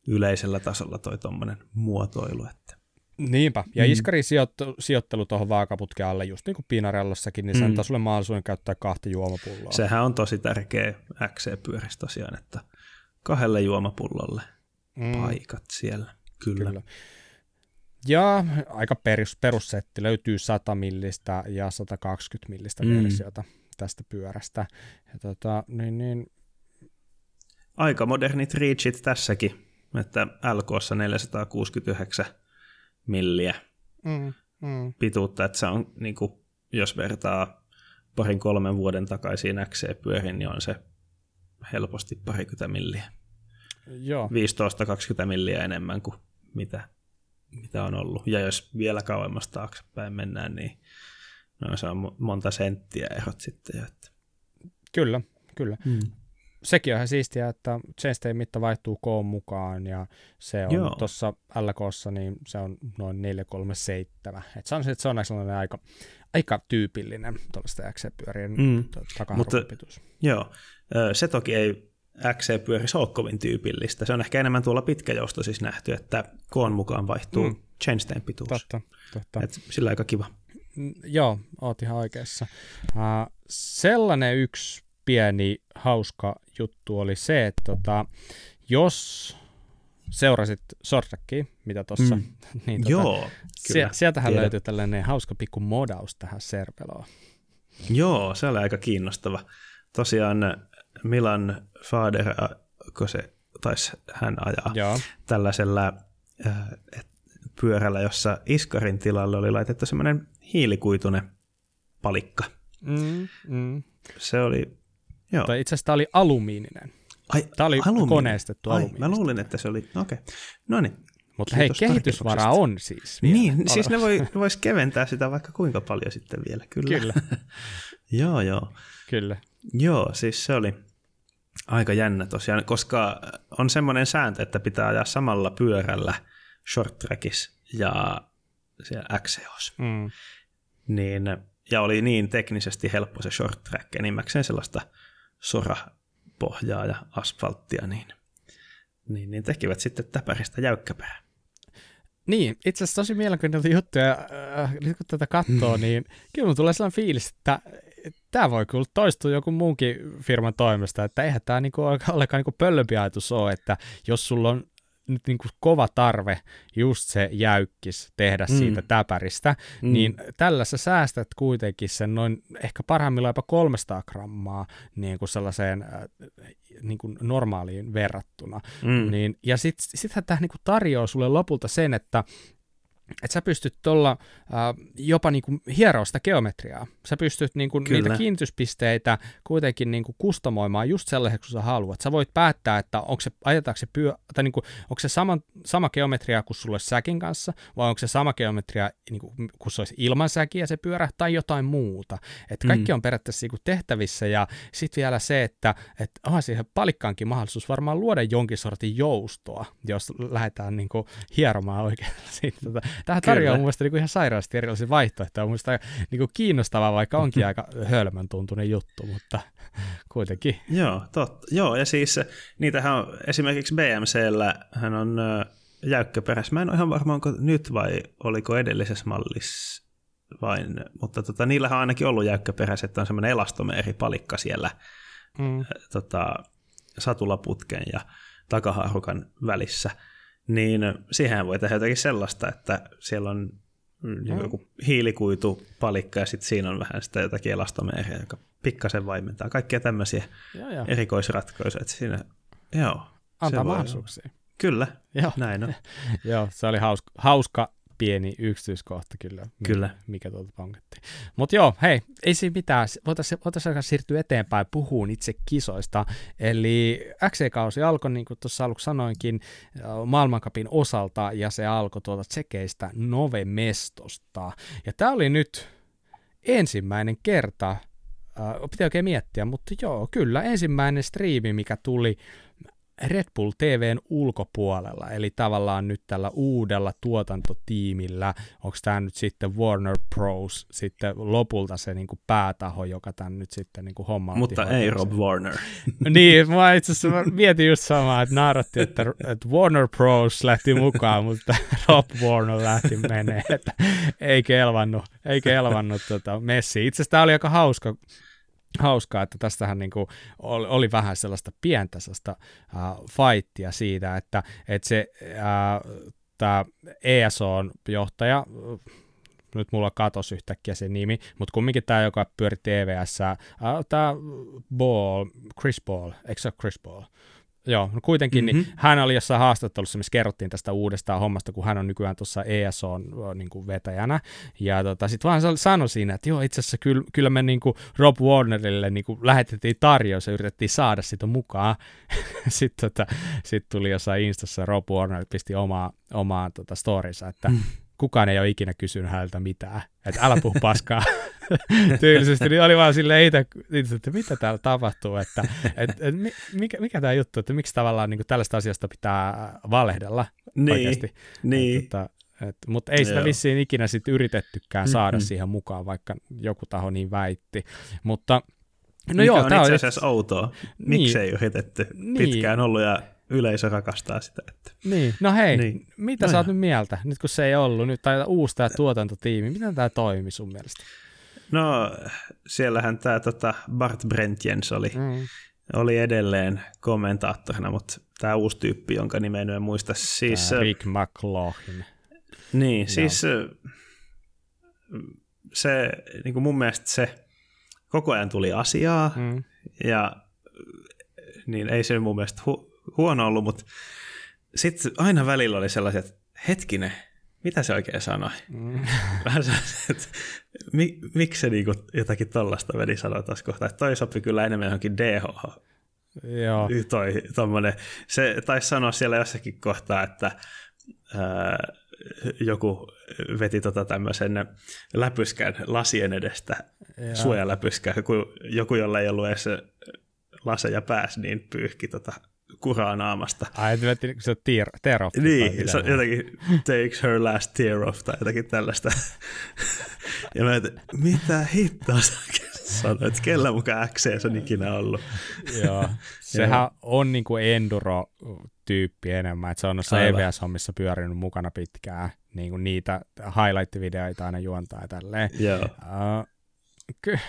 yleisellä tasolla toi tommonen muotoilu, että Niinpä, ja Mm. Iskarin sijoittelu, sijoittelu tuohon vaakaputken alle, just niin kuin Pinarellossakin, niin se Mm. antaa sulle mahdollisuuden käyttää kahta juomapulloa. sehän on tosi tärkeä XC-pyörissä tosiaan, että kahdelle juomapullolle mm, paikat siellä. Kyllä. Kyllä. Ja aika perus, perussetti löytyy 100 millistä ja 120 millistä Mm. versiota tästä pyörästä. Ja tota, niin, niin, Aika modernit reachit tässäkin, että LKssa 469 milliä mm, mm, pituutta, että se on, niin kuin, jos vertaa parin kolmen vuoden takaisiin XC-pyörin, niin on se helposti parikymmentä milliä. Joo, 15-20 milliä enemmän kuin mitä, mitä on ollut. Ja jos vielä kauemmas taaksepäin mennään, niin no, se on mo- monta senttiä erot sitten. jo, Että. kyllä, kyllä. Mm. Sekin on ihan siistiä, että chainstay mitta vaihtuu koon mukaan ja se on tuossa LKssa, niin se on noin 437. Et sanoisin, että se on sellainen aika, aika tyypillinen tuollaista XC-pyörien Mm. Mutta-. Joo, se toki ei XC-pyörissä ole kovin tyypillistä. Se on ehkä enemmän tuolla pitkäjoustosissa nähty, että koon mukaan vaihtuu mm. Chainstayn pituus. Totta, totta. Et sillä aika kiva. Mm, Joo, oot ihan oikeassa. Uh, sellainen yksi pieni hauska juttu oli se, että tota, jos seurasit Sortrackia, mitä tuossa, Mm. niin tota, Joo, kyllä. sieltähän tiedän. löytyy tällainen hauska pikku modaus tähän Serveloon. Joo, se oli aika kiinnostava. Tosiaan Milan Fader, kun se taisi hän ajaa Joo, tällaisella äh, pyörällä, jossa iskarin tilalle oli laitettu semmoinen hiilikuitunen palikka. mm, mm. Se oli, joo. Tai itse asiassa tämä oli alumiininen. Ai, Tämä oli alumiini. koneistettu Ai, mä luulin, että se oli, okei. Okay. No niin. Mutta hei, kehitysvara on siis vielä. Niin, siis ne voi, vois keventää sitä vaikka kuinka paljon sitten vielä, kyllä. Kyllä, joo, joo. kyllä. Joo, siis se oli aika jännä tosiaan, koska on semmoinen sääntö, että pitää ajaa samalla pyörällä short trackissa ja siellä XCOs. Mm. Niin, ja oli niin teknisesti helppo se short track, enimmäkseen sellaista sorapohjaa ja asfalttia, niin, niin, niin tekivät sitten täpäristä jäykkäpää. Niin, itse asiassa tosi mielenkiintoisia juttuja. Äh, nyt kun tätä katsoo, niin kyllä tulee sellainen fiilis, että tämä voi kyllä toistua joku muunkin firman toimesta, että eihän tämä niinku ollenkaan niinku pöllömpi ajatus ole, että jos sulla on nyt niinku kova tarve just se jäykkis tehdä Mm. siitä täpäristä, Mm. niin tällä sä säästät kuitenkin sen noin ehkä parhaimmillaan jopa 300 grammaa niin kuin sellaiseen äh, niin kuin normaaliin verrattuna. Mm. Niin, ja sitten sittenhän tämä niinku tarjoaa sulle lopulta sen, että että sä pystyt tuolla äh, jopa niinku hieroa sitä geometriaa. Sä pystyt niinku niitä kiinnityspisteitä kuitenkin niinku kustomoimaan just sellaiseksi, kun sä haluat. Sä voit päättää, että onko se, se, pyö, tai niinku, onko se sama, sama geometria kuin sulle säkin kanssa, vai onko se sama geometria niinku, kuin se olisi ilman säkiä se pyörä, tai jotain muuta. Et kaikki mm. on periaatteessa niinku tehtävissä, ja sitten vielä se, että et, onhan siihen palikkaankin mahdollisuus varmaan luoda jonkin sortin joustoa, jos lähdetään niinku hieromaan oikein. Sitten, tota, Tähän tarjoaa mun mielestä niin ihan sairaasti erilaisia vaihtoehtoja. Mun mielestä niin kuin kiinnostavaa, vaikka onkin aika hölmön tuntunen juttu, mutta kuitenkin. Joo, totta. Joo, ja siis niitähän on esimerkiksi BMCllä hän on jäykkäperäis. Mä en ole ihan varma, onko nyt vai oliko edellisessä mallissa vain, mutta tota, niillähän on ainakin ollut jäykkäperäiset, että on semmoinen elastomeeripalikka siellä mm. tota, satulaputken ja takaharukan välissä niin siihen voi tehdä jotakin sellaista, että siellä on mm. joku hiilikuitupalikka ja sitten siinä on vähän sitä jotakin elastomeeria, joka pikkasen vaimentaa. Kaikkia tämmöisiä joo, joo. erikoisratkaisuja. Että siinä, joo, Antaa mahdollisuuksia. Kyllä, joo. näin on. joo, se oli hauska, hauska pieni yksityiskohta kyllä, kyllä. mikä tuolta pankettiin. Mutta joo, hei, ei siinä mitään. Voitaisiin voitais siirtyä eteenpäin puhuun itse kisoista. Eli XC-kausi alkoi, niin kuin tuossa aluksi sanoinkin, maailmankapin osalta, ja se alkoi tuolta tsekeistä Nove Mestosta. Ja tämä oli nyt ensimmäinen kerta, äh, pitää oikein miettiä, mutta joo, kyllä, ensimmäinen striimi, mikä tuli Red Bull TVn ulkopuolella, eli tavallaan nyt tällä uudella tuotantotiimillä, onko tämä nyt sitten Warner Bros. sitten lopulta se niin kuin päätaho, joka tämän nyt sitten niin kuin homma Mutta ei Rob Warner. niin, mä itse asiassa mietin just samaa, että naaratti, että, että Warner Bros. lähti mukaan, mutta Rob Warner lähti menee, että ei kelvannut, ei kelvannut tota Messi. Itse asiassa tämä oli aika hauska, hauskaa, että tästähän niin oli, oli vähän sellaista pientä sellaista uh, fightia siitä, että, että se uh, tämä ESOn johtaja, nyt mulla katosi yhtäkkiä se nimi, mutta kumminkin tämä, joka pyöri TVS, uh, tämä Ball, Chris Ball, eikö se ole Chris Ball? Joo, no kuitenkin mm-hmm. niin hän oli jossain haastattelussa, missä kerrottiin tästä uudesta hommasta, kun hän on nykyään tuossa ESOn niin kuin vetäjänä. Ja tota, sitten vaan sanoi siinä, että joo, itse asiassa kyllä, kyllä me niin kuin Rob Warnerille niin kuin lähetettiin tarjous ja yritettiin saada sitä mukaan. sitten tota, sit tuli jossain Instassa Rob Warner pisti omaa, omaa tota, storinsa, että mm kukaan ei ole ikinä kysynyt häneltä mitään, että älä puhu paskaa tyylisesti, niin oli vaan silleen itse, että mitä täällä tapahtuu, että et, et, mikä, mikä tämä juttu, että miksi tavallaan niin tällaista asiasta pitää valehdella niin, oikeasti. Niin. Et, että, et, mutta ei sitä Joo. vissiin ikinä sit yritettykään saada mm-hmm. siihen mukaan, vaikka joku taho niin väitti, mutta No Mikä joo, on itse asiassa outoa. Miksi niin, ei yritetty? Niin. Pitkään ollut ja yleisö rakastaa sitä. Että. Niin, no hei, niin. mitä no sä oot nyt mieltä, nyt kun se ei ollut, nyt tai uusi tämä tuotantotiimi, miten tämä toimi sun mielestä? No, siellähän tämä tota Bart Brentjens oli, mm. oli edelleen kommentaattorina, mutta tämä uusi tyyppi, jonka nimeä en muista. Siis, Tää Rick McLaughlin. Niin, no. siis se, niin kuin mun mielestä se koko ajan tuli asiaa, mm. ja niin ei se mun mielestä hu- huono ollut, mutta sitten aina välillä oli sellaiset, että hetkinen, mitä se oikein sanoi? Mm. Vähän sellaiset, että mi, miksi se niinku jotakin tollasta veli sanoi tuossa kohtaa, että toi sopi kyllä enemmän johonkin DH. Joo. Toi, tommonen. Se taisi sanoa siellä jossakin kohtaa, että ää, joku veti tota tämmöisen läpyskän lasien edestä, Joo. suojaläpyskän, kun joku, jolla ei ollut edes laseja pääs, niin pyyhki tota kuraa naamasta. Ai, että se on tear, tear off. Niin, se on jotenkin takes her last tear off tai jotakin tällaista. ja mä että mitä hittoa sä sanoit, että kellä mukaan X on ikinä ollut. Joo, sehän on niinku enduro-tyyppi enemmän, että se on noissa EVS-hommissa pyörinyt mukana pitkään, niinku niitä highlight-videoita aina juontaa ja tälleen. Joo. Uh, ky-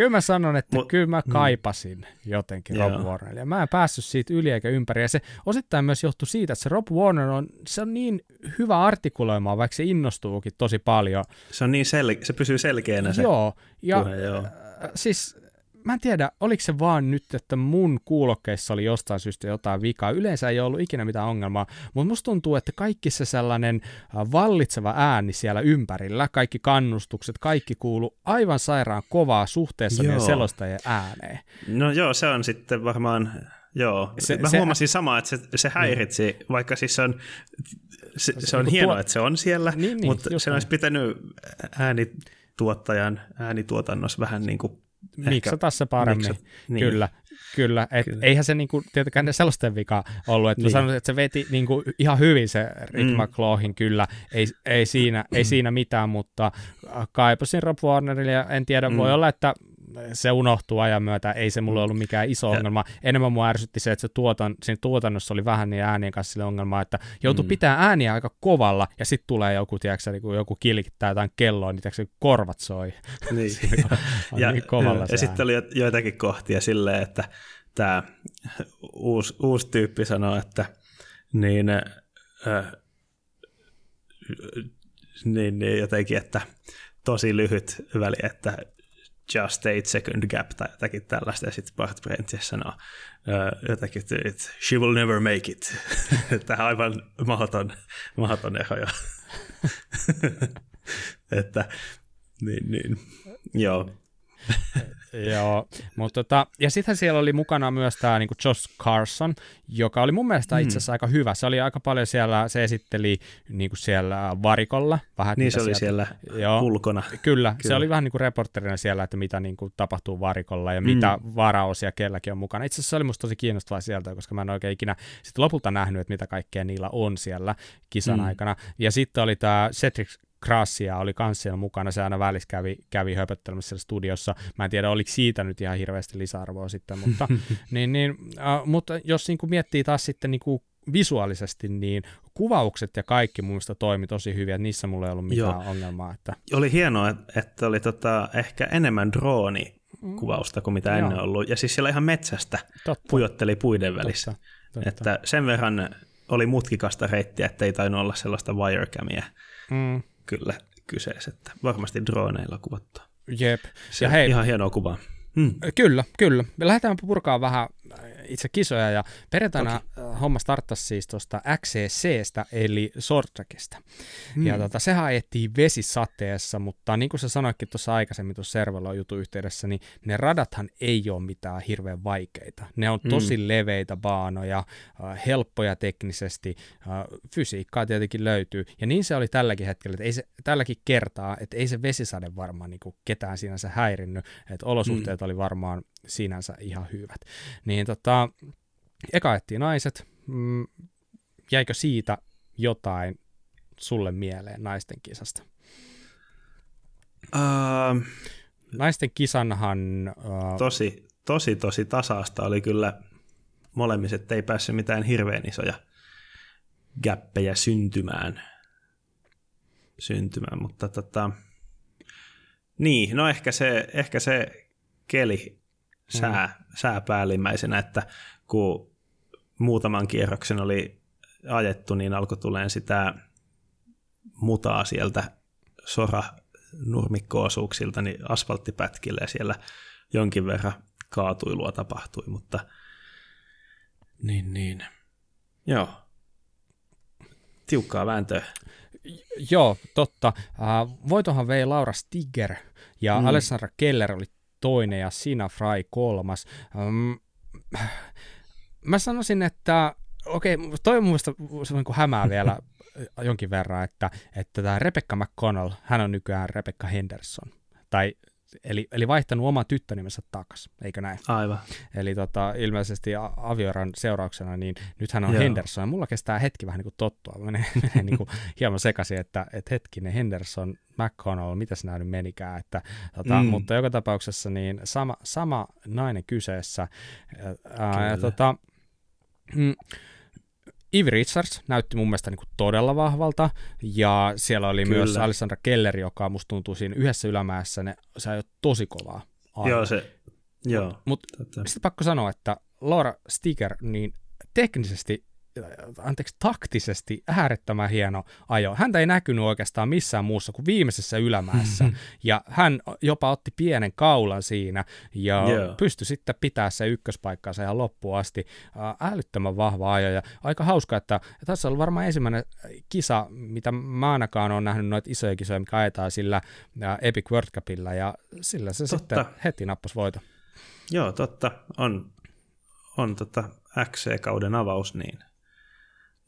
kyllä mä sanon, että Mut, kyllä mä mm. kaipasin mm. jotenkin Rob Warneria. Mä en päässyt siitä yli eikä ympäri. Ja se osittain myös johtuu siitä, että se Rob Warner on, se on niin hyvä artikuloimaan, vaikka se innostuukin tosi paljon. Se on niin sel- se pysyy selkeänä se Joo, ja puhe, joo. Äh, siis mä en tiedä, oliko se vaan nyt, että mun kuulokkeissa oli jostain syystä jotain vikaa. Yleensä ei ollut ikinä mitään ongelmaa, mutta musta tuntuu, että kaikki se sellainen vallitseva ääni siellä ympärillä, kaikki kannustukset, kaikki kuuluu aivan sairaan kovaa suhteessa meidän selostajien ääneen. No joo, se on sitten varmaan Joo, se, mä se, huomasin samaa, että se, se niin. häiritsi, niin. vaikka siis se on, se, se on hienoa, tuo... että se on siellä, niin, niin, mutta se olisi pitänyt äänituottajan äänituotannossa vähän niin kuin miksata se paremmin, miksat, niin. kyllä. Kyllä, et Kyllä. eihän se niinku, tietenkään ne sellaisten vika ollut, että niin. sanoisin, että se veti niinku ihan hyvin se Rick mm. McLaughlin, kyllä, ei, ei, siinä, ei siinä mitään, mutta kaipasin Rob Warnerille ja en tiedä, mm. voi olla, että se unohtuu ajan myötä, ei se mulle ollut mikään iso ja. ongelma. Enemmän mua ärsytti se, että se tuotan, siinä tuotannossa oli vähän niin äänien kanssa sille ongelma, että joutui mm. pitää ääniä aika kovalla, ja sitten tulee joku, tiedätkö, niin joku kilkittää jotain kelloa, niin tiedätkö, korvat soi. Niin. ja, niin kovalla ja sitten oli joitakin kohtia silleen, että tämä uusi, uusi tyyppi sanoo, että niin, äh, niin, niin jotenkin, että tosi lyhyt väli, että just eight second gap tai jotakin tällaista, ja sitten Bart Brentius sanoo jotakin, että she will never make it. Tämä aivan mahdoton, mahdoton ero jo. että, niin, niin. Joo. Joo, mutta tota, ja sitten siellä oli mukana myös tämä niinku Josh Carson, joka oli mun mielestä mm. itse asiassa aika hyvä. Se oli aika paljon siellä, se esitteli niinku siellä varikolla. Vähän, niin se oli sieltä, siellä joo, ulkona. Kyllä, kyllä, se oli vähän niin kuin reporterina siellä, että mitä niinku tapahtuu varikolla ja mm. mitä varaosia kelläkin on mukana. Itse asiassa se oli musta tosi kiinnostavaa sieltä, koska mä en oikein ikinä sit lopulta nähnyt, että mitä kaikkea niillä on siellä kisan mm. aikana. Ja sitten oli tämä Cedric Krassia oli kans siellä mukana, se aina välissä kävi, kävi höpöttelemässä siellä studiossa. Mä en tiedä, oliko siitä nyt ihan hirveästi lisäarvoa sitten, mutta, niin, niin, äh, mutta jos niin kuin miettii taas sitten niin kuin visuaalisesti, niin kuvaukset ja kaikki mun mielestä toimi tosi hyvin, että niissä mulla ei ollut mitään Joo. ongelmaa. Että... Oli hienoa, että oli tota, ehkä enemmän drooni kuvausta kuin mitä ennen ollut. Ja siis siellä ihan metsästä Totta. pujotteli puiden välissä. Totta. Totta. Että sen verran oli mutkikasta reittiä, että ei tainnut olla sellaista wirecamia. Mm kyllä kyseessä, että varmasti droneilla kuvattu. Jep. Se ja hei, ihan hienoa kuvaa. Hmm. Kyllä, kyllä. Me lähdetään purkaa vähän itse kisoja ja perjantaina okay. homma starttasi siis tuosta XCCstä eli Sortrakista. Mm. Ja tota, sehän ajettiin vesisateessa, mutta niin kuin sä sanoitkin tuossa aikaisemmin tuossa Servelo jutun yhteydessä, niin ne radathan ei ole mitään hirveän vaikeita. Ne on tosi mm. leveitä baanoja, äh, helppoja teknisesti, äh, fysiikkaa tietenkin löytyy. Ja niin se oli tälläkin hetkellä, että ei se, tälläkin kertaa, että ei se vesisade varmaan niin kuin ketään sinänsä häirinnyt, että olosuhteet mm. oli varmaan sinänsä ihan hyvät. Niin tota, eka ettiin naiset, mm, jäikö siitä jotain sulle mieleen naisten kisasta? Uh, naisten kisanhan... Uh, tosi, tosi, tosi tasaista oli kyllä molemmiset, ei päässyt mitään hirveän isoja gäppejä syntymään, syntymään mutta tota, niin, no ehkä se, ehkä se keli sää, mm. sää päällimmäisenä, että kun muutaman kierroksen oli ajettu, niin alkoi tulemaan sitä mutaa sieltä sora nurmikkoosuuksilta niin asfalttipätkille ja siellä jonkin verran kaatuilua tapahtui, mutta niin, niin. Joo. Tiukkaa vääntöä. Joo, totta. Voitohan vei Laura Stiger ja mm. Alessandra Keller oli toinen ja Sina Fry kolmas. Um, mä sanoisin, että okei, okay, toi on mun mielestä niin hämää vielä jonkin verran, että, että tämä Rebecca McConnell, hän on nykyään Rebecca Henderson. Tai eli, eli vaihtanut oman tyttönimensä takaisin, eikö näin? Aivan. Eli tota, ilmeisesti avioran seurauksena, niin nythän on Joo. Henderson, ja mulla kestää hetki vähän niin kuin tottua, menee, menee niin kuin hieman sekaisin, että, että hetkinen, Henderson, McConnell, mitä nämä nyt menikään, että, tota, mm. mutta joka tapauksessa niin sama, sama nainen kyseessä, ää, ja, tota, mm, Ivy Richards näytti mun mielestä niin kuin todella vahvalta, ja siellä oli Kyllä. myös Alessandra Keller, joka musta tuntuu siinä yhdessä ylämäessä, ne sai tosi kovaa. Aina. Joo, se, joo. Mutta mut, sitten pakko sanoa, että Laura Sticker, niin teknisesti anteeksi, taktisesti äärettömän hieno ajo. Häntä ei näkynyt oikeastaan missään muussa kuin viimeisessä ylämäessä, ja hän jopa otti pienen kaulan siinä, ja yeah. pystyi sitten pitää se ykköspaikkansa ihan loppuun asti. Älyttömän vahva ajo, ja aika hauska, että tässä on varmaan ensimmäinen kisa, mitä mä ainakaan olen nähnyt noita isoja kisoja, mikä ajetaan sillä Epic World Cupilla, ja sillä se totta. sitten heti nappasi voito. Joo, totta. On, on tota XC-kauden avaus, niin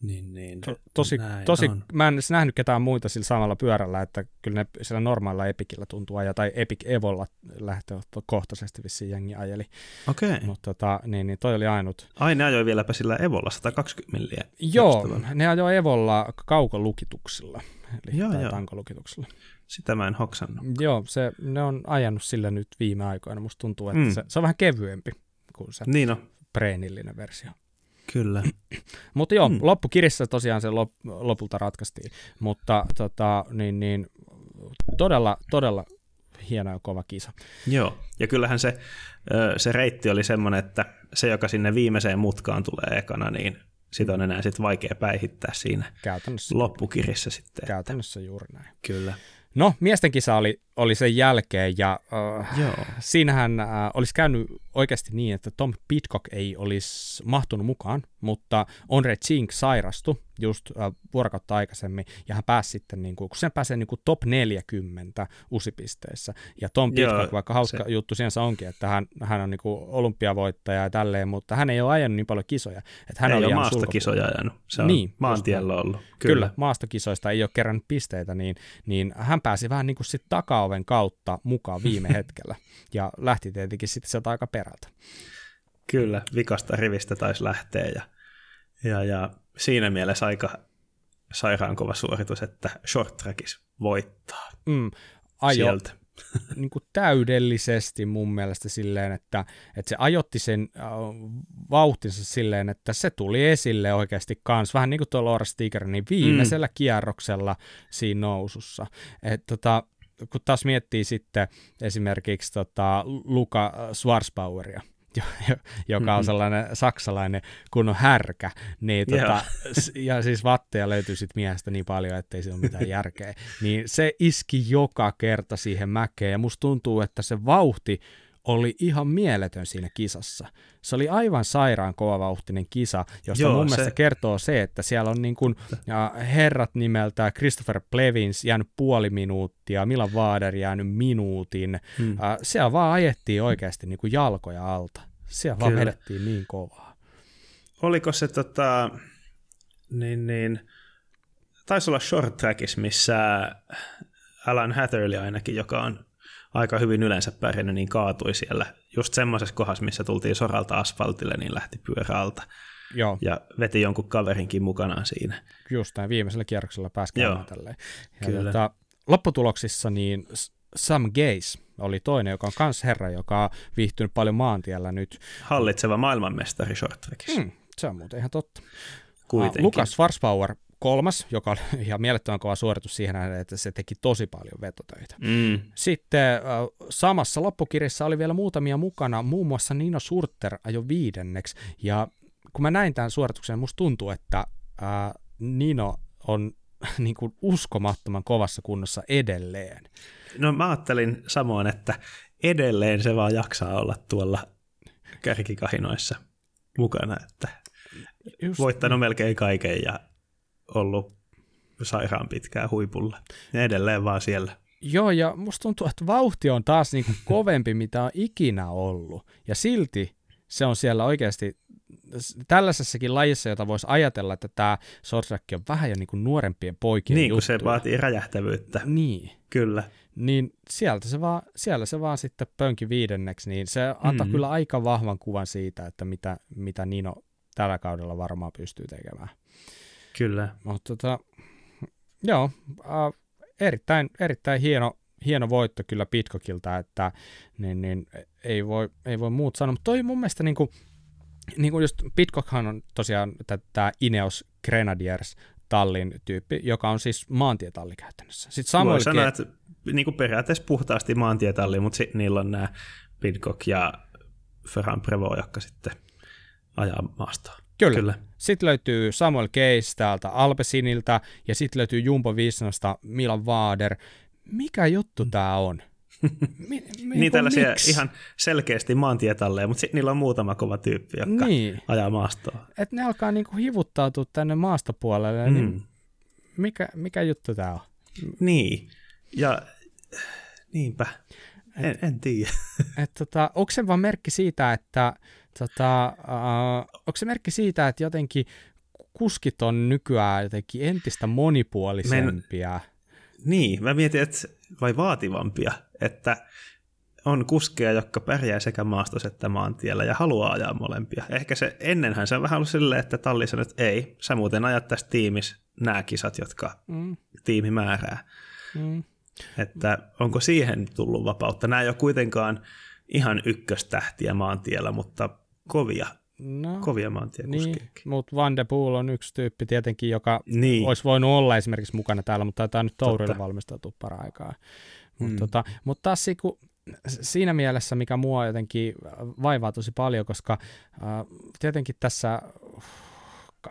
niin, niin. To, tosi, tosi on. mä en nähnyt ketään muita sillä samalla pyörällä, että kyllä ne sillä normaalilla Epikillä tuntuu ajaa, tai Epic Evolla lähtökohtaisesti vissiin jengi ajeli. Okei. Okay. Mutta tota, niin, niin toi oli ainut. Ai ne ajoi vieläpä sillä Evolla 120 milliä. Joo, ne ajoi Evolla kaukolukituksilla, eli joo, joo. tankolukituksilla. Sitä mä en hoksannut. Joo, se, ne on ajanut sillä nyt viime aikoina. Musta tuntuu, että mm. se, se on vähän kevyempi kuin se niin on. preenillinen versio. Kyllä. Mutta joo, mm. loppukirissä tosiaan se lop, lopulta ratkaistiin, mutta tota, niin, niin, todella, todella hieno ja kova kisa. Joo, ja kyllähän se, se reitti oli semmoinen, että se, joka sinne viimeiseen mutkaan tulee ekana, niin sitä on enää sit vaikea päihittää siinä Käytännössä. loppukirissä sitten. Käytännössä juuri näin. Kyllä. No, miesten kisa oli, oli sen jälkeen ja äh, Joo. siinähän äh, olisi käynyt oikeasti niin, että Tom Pitcock ei olisi mahtunut mukaan, mutta Andre Chink sairastui just äh, vuorokautta aikaisemmin, ja hän pääsi sitten, niin kuin, kun sen pääsee niin kuin top 40 usipisteissä, ja Tom Pitcock, Joo, vaikka hauska se... juttu sinänsä onkin, että hän, hän on niin kuin olympiavoittaja ja tälleen, mutta hän ei ole ajanut niin paljon kisoja. Että hän ei oli ole maastokisoja ajanut, se on niin, maantiellä ollut. Kyllä. Kyllä, maastokisoista ei ole kerran pisteitä, niin, niin hän pääsi vähän niin kuin sit takaoven kautta mukaan viime hetkellä, ja lähti tietenkin sitten sieltä aika perältä. Kyllä, vikasta rivistä taisi lähteä, ja, ja, ja siinä mielessä aika sairaan kova suoritus, että short trackis voittaa mm, ajo, sieltä. niin kuin täydellisesti mun mielestä silleen, että, että se ajotti sen äh, vauhtinsa silleen, että se tuli esille oikeasti kans, vähän niin kuin tuo Laura Stiger, niin viimeisellä mm. kierroksella siinä nousussa. Et, tota, kun taas miettii sitten esimerkiksi tota, Luka Schwarzbaueria, joka on sellainen saksalainen kunnon härkä, niin tota, ja siis vatteja löytyy sitten miehestä niin paljon, ettei se ole mitään järkeä, niin se iski joka kerta siihen mäkeen, ja musta tuntuu, että se vauhti oli ihan mieletön siinä kisassa. Se oli aivan sairaan vauhtinen kisa, josta Joo, mun se... mielestä kertoo se, että siellä on niin kuin, ja herrat nimeltä Christopher Plevins jäänyt puoli minuuttia, Milan Vader jäänyt minuutin. Hmm. Siellä vaan ajettiin oikeasti niin kuin jalkoja alta. Siellä Kyllä. vaan vedettiin niin kovaa. Oliko se tota, niin, niin, taisi olla short trackis, missä Alan Hatherley ainakin, joka on aika hyvin yleensä pärjännyt, niin kaatui siellä just semmoisessa kohdassa, missä tultiin soralta asfaltille, niin lähti pyörältä. Joo. Ja veti jonkun kaverinkin mukanaan siinä. Just näin, viimeisellä kierroksella pääsi käymään tälleen. Ja Kyllä. Tota, lopputuloksissa niin Sam Gaze oli toinen, joka on kans herra, joka on viihtynyt paljon maantiellä nyt. Hallitseva maailmanmestari short hmm, se on muuten ihan totta. Kuitenkin. Uh, Lukas Schwarzbauer kolmas, joka oli ihan mielettömän kova suoritus siihen että se teki tosi paljon vetotöitä. Mm. Sitten äh, samassa loppukirjassa oli vielä muutamia mukana, muun muassa Nino Surter ajo viidenneksi, ja kun mä näin tämän suorituksen, musta tuntuu, että äh, Nino on niin kuin uskomattoman kovassa kunnossa edelleen. No mä ajattelin samoin, että edelleen se vaan jaksaa olla tuolla kärkikahinoissa mukana, että Just, voittanut melkein kaiken ja ollut sairaan pitkään huipulla. Edelleen vaan siellä. Joo, ja musta tuntuu, että vauhti on taas niin kuin kovempi, mitä on ikinä ollut. Ja silti se on siellä oikeasti tällaisessakin lajissa, jota voisi ajatella, että tämä short on vähän jo niin kuin nuorempien poikien Niin, kun se vaatii räjähtävyyttä. Niin. Kyllä. Niin sieltä se vaan, siellä se vaan sitten pönki viidenneksi, niin se antaa mm-hmm. kyllä aika vahvan kuvan siitä, että mitä, mitä Nino tällä kaudella varmaan pystyy tekemään. Kyllä. Mutta tota, joo, äh, erittäin, erittäin hieno, hieno voitto kyllä Pitcockilta, että niin, niin, ei, voi, ei voi muut sanoa, mutta toi mun mielestä niin kuin, niin kuin just Pitcockhan on tosiaan tämä Ineos Grenadiers tallin tyyppi, joka on siis maantietalli käytännössä. Sitten Samuel Voi sanoa, että niin kuin periaatteessa puhtaasti maantietalli, mutta sitten niillä on nämä Pitcock ja Ferran Prevo, jotka sitten ajaa maastoa. Kyllä. Kyllä. Sitten löytyy Samuel Case täältä Alpesinilta ja sitten löytyy Jumbo Visnasta Milan Vader. Mikä juttu tämä on? Mi, mi, niin tällaisia miksi? ihan selkeästi maantietalleja, mutta sitten niillä on muutama kova tyyppi, joka niin. ajaa maastoa. Et ne alkaa niinku hivuttautua tänne maastopuolelle, niin mm. niin mikä, mikä juttu tämä on? Niin, ja niinpä, en, en tiedä. Et, tota, onko se vaan merkki siitä, että tota, uh, onko se merkki siitä, että jotenkin kuskit on nykyään jotenkin entistä monipuolisempia? Men, niin, mä mietin, että vai vaativampia, että on kuskeja, jotka pärjää sekä maastossa että maantiellä ja haluaa ajaa molempia. Ehkä se ennenhän se on vähän ollut silleen, että talli sanoo, että ei, sä muuten ajat tässä tiimissä nämä kisat, jotka mm. tiimi määrää. Mm. Että onko siihen tullut vapautta? Nämä ei ole kuitenkaan ihan ykköstähtiä maantiellä, mutta kovia, no, kovia maantiekuskeja. Niin, mutta Van de Poel on yksi tyyppi tietenkin, joka niin. olisi voinut olla esimerkiksi mukana täällä, mutta taitaa nyt Tourille valmistautua paraikaa. Mutta mm. tota, mut taas kun siinä mielessä, mikä mua jotenkin vaivaa tosi paljon, koska äh, tietenkin tässä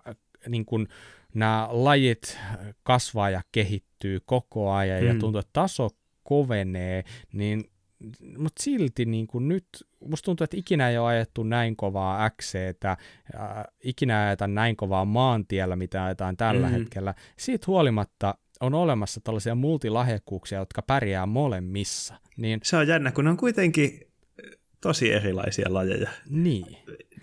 äh, niin kun, nämä lajit kasvaa ja kehittyy koko ajan mm. ja tuntuu, että taso kovenee, niin mutta silti niin kuin nyt, musta tuntuu, että ikinä ei ole ajettu näin kovaa XCtä, äh, ikinä ajeta näin kovaa maantiellä, mitä ajetaan tällä mm. hetkellä. Siitä huolimatta on olemassa tällaisia multilahjakkuuksia, jotka pärjää molemmissa. Niin, se on jännä, kun ne on kuitenkin tosi erilaisia lajeja. Niin.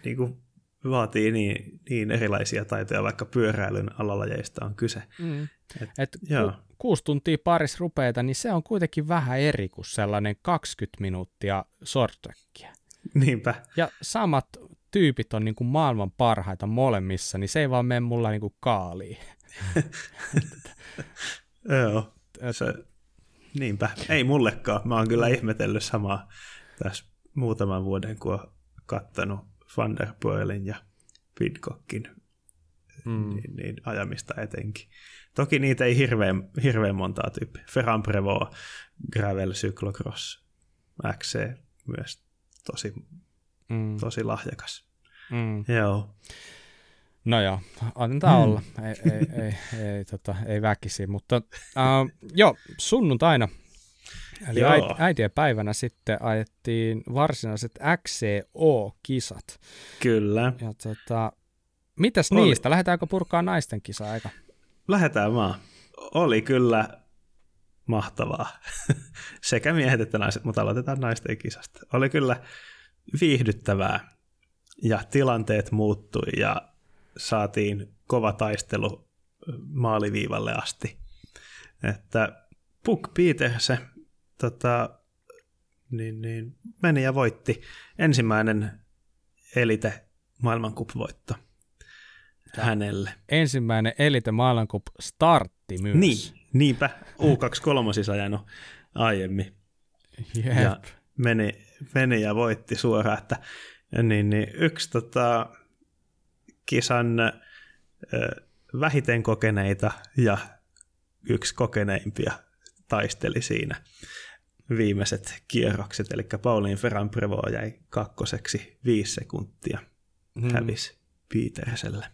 niin kuin vaatii niin, niin erilaisia taitoja, vaikka pyöräilyn alalajeista on kyse. Mm. Et, Et joo. Ku, kuusi tuntia paris rupeita, niin se on kuitenkin vähän eri kuin sellainen 20 minuuttia sortrekkiä. Niinpä. Ja samat tyypit on niin kuin maailman parhaita molemmissa, niin se ei vaan mene mulla niin kuin kaaliin. Joo, se, niinpä. Ei mullekaan. Mä oon kyllä ihmetellyt samaa tässä muutaman vuoden, kun oon kattanut Van der Poelin ja Pidcockin mm. niin, niin, ajamista etenkin. Toki niitä ei hirveän, hirveän montaa tyyppiä. Ferran Prevo, Gravel, Cyclocross, XC myös tosi, mm. tosi lahjakas. Mm. Joo. No joo, annetaan mm. olla. Ei, ei, ei, ei, tota, ei väkisi, mutta uh, joo, sunnuntaina Eli Joo. äitien päivänä sitten ajettiin varsinaiset XCO-kisat. Kyllä. Ja tota, mitäs Oli. niistä? Lähdetäänkö purkaa naisten kisa-aika? Lähdetään vaan. Oli kyllä mahtavaa. Sekä miehet että naiset, mutta aloitetaan naisten kisasta. Oli kyllä viihdyttävää ja tilanteet muuttui ja saatiin kova taistelu maaliviivalle asti. Että Puck se tota, niin, niin, meni ja voitti ensimmäinen Elite maailmankup-voitto hänelle. Ensimmäinen Elite maailmankup startti myös. Niin, niinpä. U23 ajanut aiemmin. Jep. Ja meni, meni ja voitti suoraan, että niin, niin, yksi tota, kisan ö, vähiten kokeneita ja yksi kokeneimpia taisteli siinä viimeiset kierrokset, eli Pauliin Ferranprevo jäi kakkoseksi viisi sekuntia, hmm. hävisi Peterselle.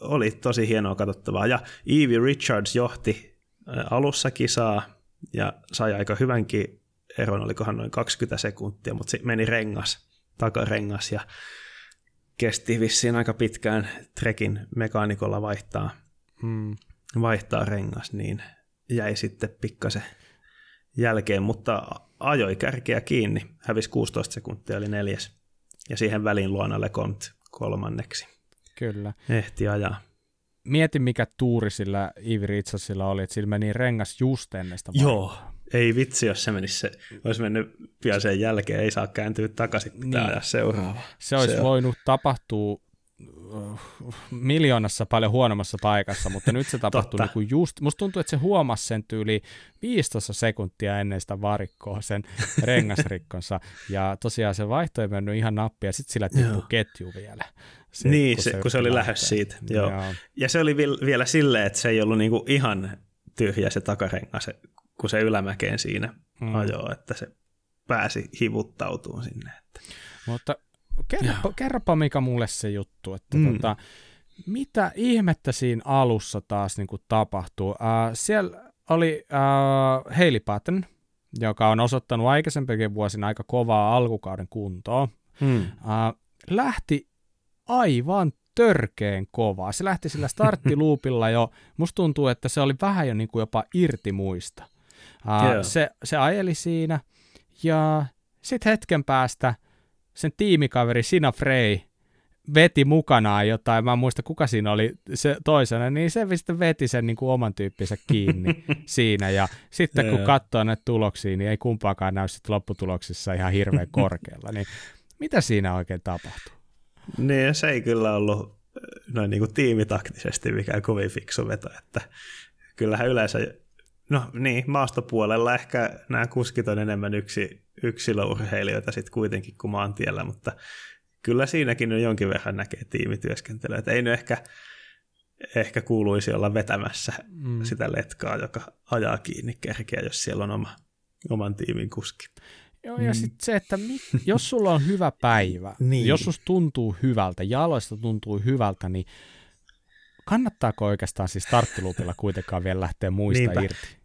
Oli tosi hienoa katsottavaa, ja Evie Richards johti alussa kisaa, ja sai aika hyvänkin eron, olikohan noin 20 sekuntia, mutta sitten meni rengas, takarengas, ja kesti vissiin aika pitkään trekin mekaanikolla vaihtaa, hmm. vaihtaa rengas, niin jäi sitten pikkasen jälkeen, mutta ajoi kärkeä kiinni. Hävisi 16 sekuntia, oli neljäs. Ja siihen väliin Luona Lecomte kolmanneksi. Kyllä. Ehti ajaa. Mieti, mikä tuuri sillä Ivi Ritsasilla oli, että sillä meni rengas just ennen sitä Joo, ei vitsi, jos se menisi se, olisi mennyt pian sen jälkeen, ei saa kääntyä takaisin, pitää niin. ajaa seuraava. Se olisi se voinut on. tapahtua miljoonassa paljon huonommassa paikassa, mutta nyt se tapahtui niin kuin just, musta tuntuu, että se huomasi sen tyyli 15 sekuntia ennen sitä varikkoa sen rengasrikkonsa, ja tosiaan se vaihto ei mennyt ihan nappia, ja sitten sillä tippui ketju vielä. Se, niin, kun se, kun se oli lähes siitä. Joo. Joo. Ja se oli vielä silleen, että se ei ollut niinku ihan tyhjä se takarengas, kun se ylämäkeen siinä mm. ajoi, että se pääsi hivuttautumaan sinne. Että. Mutta kerropa, kerropa mikä mulle se juttu, että mm. tota, mitä ihmettä siinä alussa taas niin kuin tapahtuu. Uh, siellä oli uh, Hailey Patton, joka on osoittanut aikaisempikin vuosina aika kovaa alkukauden kuntoa. Mm. Uh, lähti aivan törkeen kovaa. Se lähti sillä starttiluupilla jo, musta tuntuu, että se oli vähän jo niin kuin jopa irti muista. Uh, yeah. se, se ajeli siinä, ja sitten hetken päästä sen tiimikaveri Sina Frey veti mukanaan jotain, mä en muista kuka siinä oli se toisena, niin se sitten veti sen niin kuin oman tyyppinsä kiinni siinä, ja sitten kun katsoo näitä tuloksia, niin ei kumpaakaan näy sitten lopputuloksissa ihan hirveän korkealla, niin mitä siinä oikein tapahtuu? Niin, se ei kyllä ollut noin niin kuin tiimitaktisesti mikään kovin fiksu veto, että kyllähän yleensä, no niin, maastopuolella ehkä nämä kuskit on enemmän yksi, yksilöurheilijoita sitten kuitenkin kuin maantiellä, mutta kyllä siinäkin on jonkin verran näkee tiimityöskentelyä, että ei nyt ehkä, ehkä kuuluisi olla vetämässä mm. sitä letkaa, joka ajaa kiinni kerkeä, jos siellä on oma, oman tiimin kuski. Joo, ja mm. sitten se, että mi- jos sulla on hyvä päivä, niin. jos susta tuntuu hyvältä, jaloista tuntuu hyvältä, niin kannattaako oikeastaan siis starttilupilla kuitenkaan vielä lähteä muista Niinpä. irti?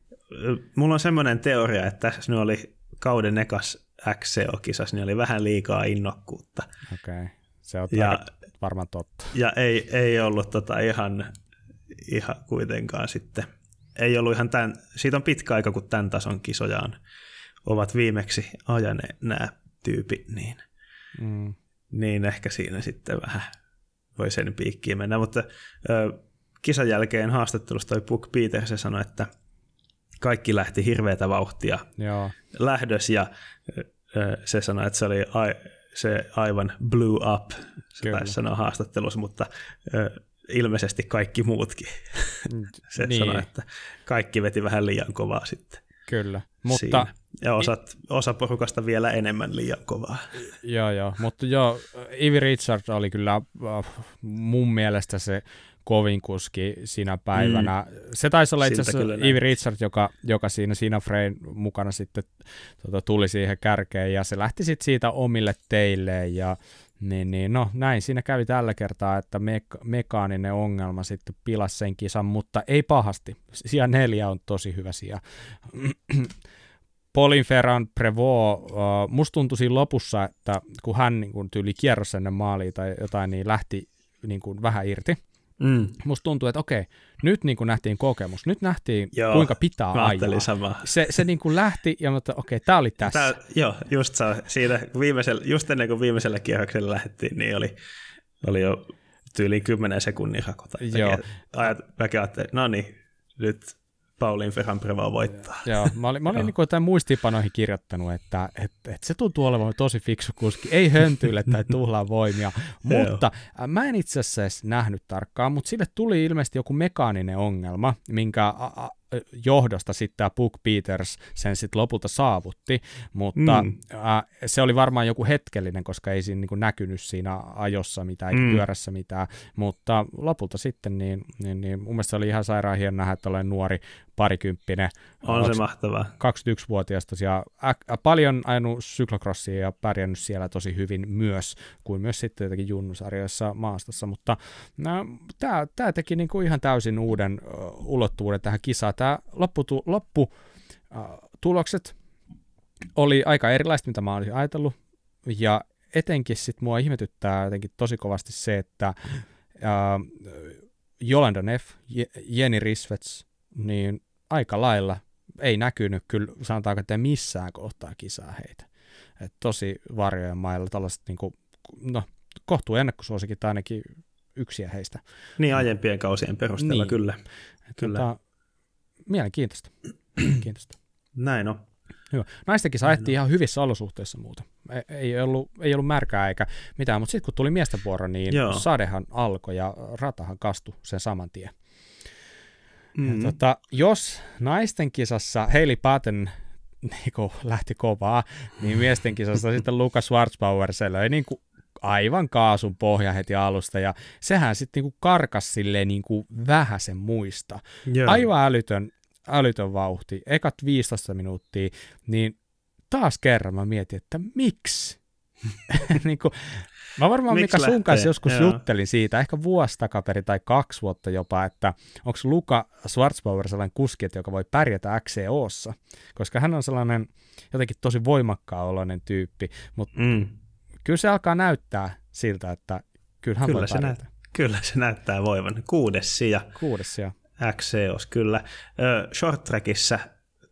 Mulla on semmoinen teoria, että tässä nyt oli kauden ekas XCO-kisassa, niin oli vähän liikaa innokkuutta. Okei, okay. se on ja, varmaan totta. Ja ei, ei ollut tota ihan, ihan kuitenkaan sitten, ei ollut ihan tämän, siitä on pitkä aika, kun tämän tason kisoja on ovat viimeksi ajaneet nämä tyypit, niin, mm. niin ehkä siinä sitten vähän voi sen piikkiin mennä. Mutta ö, kisan jälkeen haastattelussa toi Puck Peters sanoi, että kaikki lähti hirveätä vauhtia Joo. lähdös ja se sanoi, että se oli a, se aivan blew up, se Kyllä. taisi sanoa haastattelussa, mutta ilmeisesti kaikki muutkin. Se niin. sanoi, että kaikki veti vähän liian kovaa sitten. Kyllä, mutta... Siinä. Ja osat, osa porukasta vielä enemmän liian kovaa. Joo, joo, mutta joo, Ivi Richard oli kyllä äh, mun mielestä se kovin kuski siinä päivänä. Mm. Se taisi olla itse asiassa Ivi Richard, joka, joka siinä, siinä Frein mukana sitten tota, tuli siihen kärkeen ja se lähti sitten siitä omille teille ja niin, niin, no näin siinä kävi tällä kertaa, että me- mekaaninen ongelma sitten pilasi sen kisan, mutta ei pahasti. Sija neljä on tosi hyvä sija. Paulin Ferran Prevot, uh, musta tuntui siinä lopussa, että kun hän niin kun tyyli kierros ennen maaliin tai jotain, niin lähti niin kuin vähän irti. Mm. Musta tuntuu, että okei, nyt niin kuin nähtiin kokemus, nyt nähtiin joo, kuinka pitää ajaa. Se, se niin kuin lähti ja mutta okei, tämä oli tässä. Tää, joo, just se, siinä viimeisellä, just ennen kuin viimeisellä kierroksella lähdettiin, niin oli, oli jo tyyliin 10 sekunnin rakota. Joo. Ajat, väki ajatteli, no niin, nyt Pauliin Ferranpreva voittaa. Joo, mä olin, mä olin niin jotain muistipanoihin kirjoittanut, että, että, että se tuntuu olevan tosi fiksu kuski. Ei höntyille tai tuhlaa voimia, mutta äh, mä en itse asiassa edes nähnyt tarkkaan, mutta sille tuli ilmeisesti joku mekaaninen ongelma, minkä a, a, johdosta sitten tämä Book Peters sen sitten lopulta saavutti, mutta mm. ää, se oli varmaan joku hetkellinen, koska ei siinä niin näkynyt siinä ajossa mitään, eikä mm. pyörässä mitään, mutta lopulta sitten niin, niin, niin mun mielestä oli ihan sairaan hieno nähdä, että olen nuori parikymppinen. On se mahtavaa. 21-vuotias tosiaan. Ä, paljon ajanut syklokrossia ja pärjännyt siellä tosi hyvin myös, kuin myös sitten jotenkin junnusarjoissa maastossa, mutta no, tämä teki niinku ihan täysin uuden uh, ulottuvuuden tähän kisaan. Tämä lopputu, loppu uh, tulokset oli aika erilaista, mitä mä olisin ajatellut, ja etenkin sitten mua ihmetyttää jotenkin tosi kovasti se, että uh, Jolanda Neff, Jenny Risvets, niin aika lailla ei näkynyt kyllä, sanotaanko, että missään kohtaa kisaa heitä. Et tosi varjojen mailla tällaiset, niin kuin, no, kohtuu ennakkosuosikin tai ainakin yksiä heistä. Niin, aiempien kausien perusteella, niin. kyllä. kyllä. Tota, mielenkiintoista. mielenkiintoista. Näin on. Hyvä. Naistenkin saatiin ihan hyvissä olosuhteissa muuta. Ei, ei, ollut, ei ollut märkää eikä mitään, mutta sitten kun tuli miesten vuoro, niin Joo. sadehan alkoi ja ratahan kastui sen saman tien. Mm-hmm. Tota, jos naisten kisassa Hailey Patton niin lähti kovaa, niin miesten kisassa sitten Lukas Schwarzbauer se löi niin kuin aivan kaasun pohja heti alusta, ja sehän sitten niin karkas silleen niin kuin vähäsen muista. Yeah. Aivan älytön, älytön vauhti, ekat 15 minuuttia, niin taas kerran mä mietin, että miksi? niin kuin, mä varmaan Mika sun lähtee? kanssa joskus Joo. juttelin siitä, ehkä vuosi takaperi tai kaksi vuotta jopa, että onko Luka Schwarzbauer sellainen kuski, joka voi pärjätä XCOssa, koska hän on sellainen jotenkin tosi voimakkaan oloinen tyyppi, mutta Mm. kyllä se alkaa näyttää siltä, että kyllä hän Kyllä voi se pärjätä. Kyllä se näyttää voivan. Kuudes sija Kuudes ja XCOS, kyllä. Short trackissa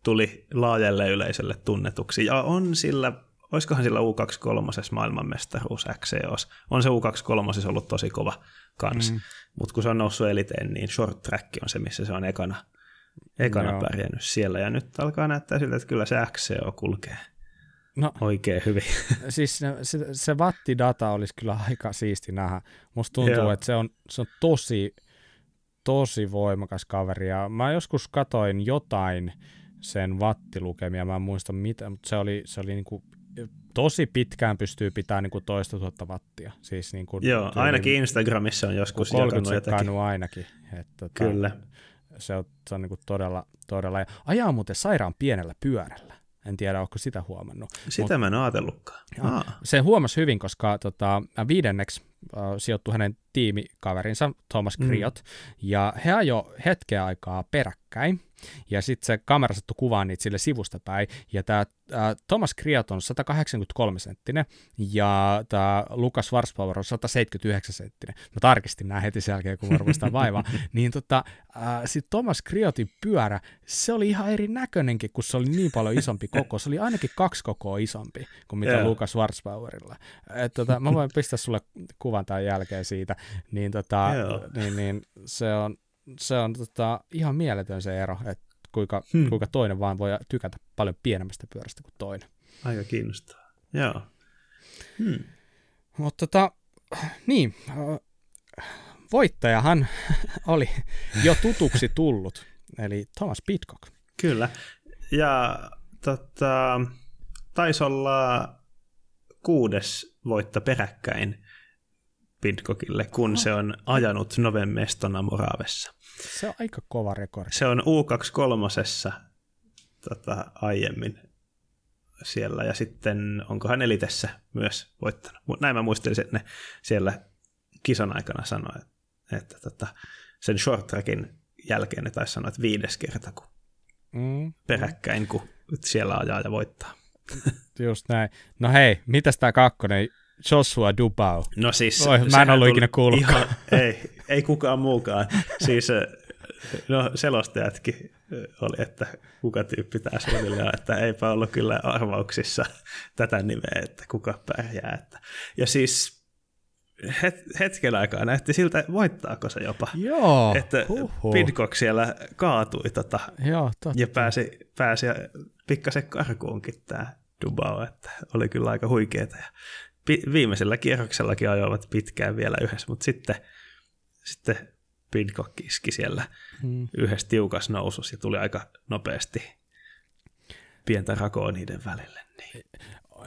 tuli laajalle yleisölle tunnetuksi, ja on sillä, olisikohan sillä U23 maailmanmestaruus XCOS. On se U23 ollut tosi kova kans, Mm. mutta kun se on noussut eliteen, niin short track on se, missä se on ekana, ekana Joo. pärjännyt siellä, ja nyt alkaa näyttää siltä, että kyllä se XCO kulkee No oikein hyvin. siis se, se, se wattidata olisi kyllä aika siisti nähdä. Musta tuntuu, Joo. että se on, se on tosi, tosi voimakas kaveri. Ja mä joskus katoin jotain sen wattilukemia, mä en muista mitä, mutta se oli, se oli niinku, tosi pitkään pystyy pitämään niinku toista tuhatta wattia. Siis niinku, Joo, tyyliin ainakin Instagramissa on joskus 30 jakanut jotakin. sekkaanut ainakin. Et, tota, Kyllä. Se on, se on niinku todella, todella. Ja ajaa muuten sairaan pienellä pyörällä. En tiedä, onko sitä huomannut. Sitä mä en ajatellutkaan. Aa, Se huomasi hyvin, koska tota, viidenneksi äh, sijoittui hänen tiimikaverinsa Thomas Mm. Kriot, ja he ajo hetken aikaa peräkkäin, ja sitten se kamera sattui kuvaan niitä sille sivusta päin, ja tämä Thomas Kriot on 183 senttinen, ja tämä Lukas Schwarzbauer on 179 senttinen. Mä tarkistin nämä heti sen jälkeen, kun sitä vaivaa. niin tota, sitten Thomas Kriotin pyörä, se oli ihan eri näköinenkin, kun se oli niin paljon isompi koko. Se oli ainakin kaksi kokoa isompi kuin mitä. Lukas Schwarzbauerilla. Et, tota, mä voin pistää sulle kuvan tämän jälkeen siitä. Niin, tota, niin, niin se on, se on tota, ihan mieletön se ero, että kuinka, Hmm. kuinka toinen vaan voi tykätä paljon pienemmästä pyörästä kuin toinen. aika kiinnostavaa. Joo. Hmm. Mutta tota, niin, voittajahan oli jo tutuksi tullut, eli Thomas Pitcock. Kyllä. Ja tota, taisi olla kuudes voitto peräkkäin Pidcockille, kun se on ajanut Noven mestona Moravessa. Se on aika kova rekordi. Se on U23 tota, aiemmin siellä ja sitten onkohan Elitessä myös voittanut. Mut Näin mä muistelin, että ne siellä kisan aikana sanoi, että, että tota, sen short trackin jälkeen ne taisi sanoa, että viides kerta kun Mm, peräkkäin, kun siellä ajaa ja voittaa. just näin. No hei, mitäs tää kakkonen? Joshua Dubau. No siis... Oi, mä en ollut ikinä kuullutkaan. Ihan, ei, ei kukaan muukaan. Siis no selostajatkin oli, että kuka tyyppi tämä suunnilleen, että eipä ollut kyllä arvauksissa tätä nimeä, että kuka pärjää. Että. Ja siis het, hetken aikaa näytti siltä, voittaako se jopa. Joo, että huhhuh. Pidcock siellä kaatui tota, Joo, totta. ja pääsi, pääsi pikkasen karkuunkin tämä Dubao, että oli kyllä aika huikeeta. Ja viimeisellä kierroksellakin ajoivat pitkään vielä yhdessä, mutta sitten, sitten Pidcock iski siellä Mm. yhdessä tiukas nousus ja tuli aika nopeasti pientä rakoa niiden välille. Niin.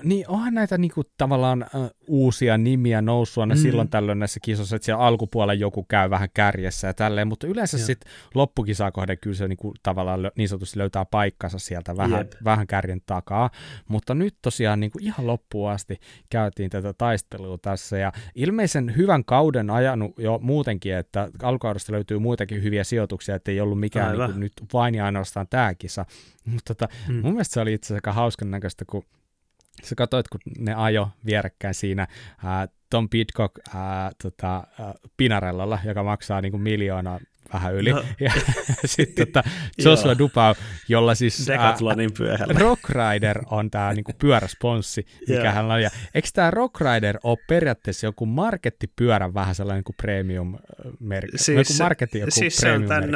Niin onhan näitä niinku tavallaan äh, uusia nimiä noussut aina mm. Silloin tällöin näissä kisoissa, että siellä alkupuolella joku käy vähän kärjessä ja tälleen, mutta yleensä sitten loppukisaa kohden kyllä se niinku tavallaan lö- niin sanotusti löytää paikkansa sieltä vähän, Jep. vähän kärjen takaa, mutta nyt tosiaan niinku ihan loppuun asti käytiin tätä taistelua tässä ja ilmeisen hyvän kauden ajanut jo muutenkin, että alkukaudesta löytyy muitakin hyviä sijoituksia, että ei ollut mikään Aivan. niinku nyt vain ja ainoastaan tämä kisa, mutta tota, Mm. Mun mielestä se oli itse asiassa aika hauskan näköistä, kun sä katsoit, kun ne ajo vierekkäin siinä ää, Tom Pidcock ää, tota, ää, Pinarellolla, joka maksaa niinku miljoonaa vähän yli. No. Ja sitten tota, Joshua. Dupau, jolla siis ää, Decathlonin pyörällä. Rock Rider on tämä niinku pyöräsponssi, mikä hän on. Ja eikö tämä Rock Rider ole periaatteessa joku markettipyörän vähän sellainen niinku premium-merkki? Siis- joku marketti, joku siis se on tämän.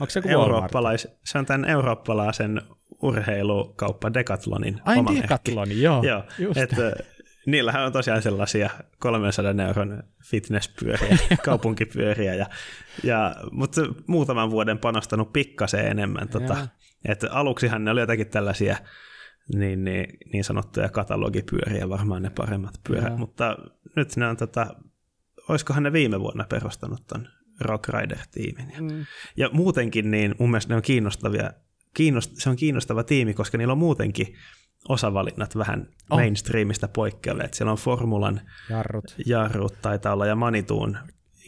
Onko se joku eurooppalais, se on tämän eurooppalaisen urheilukauppa Decathlonin Ai oma merkki. Decathlon, joo. Joo, että niillähän on tosiaan sellaisia 300 euron fitnesspyöriä, kaupunkipyöriä, ja, ja, mutta muutaman vuoden panostanut pikkasen enemmän. Tota, että aluksihan ne oli jotakin tällaisia niin, niin, niin sanottuja katalogipyöriä, varmaan ne paremmat pyörät, Joo. mutta nyt ne on, tota, olisikohan ne viime vuonna perustanut ton Rock Rider-tiimin. Ja, Mm. ja muutenkin niin mun mielestä ne on kiinnostavia, kiinnost, se on kiinnostava tiimi, koska niillä on muutenkin osavalinnat vähän Oh. mainstreamista poikkeavia. Että siellä on Formulan Jarrut. jarrut taitaa olla ja Manituun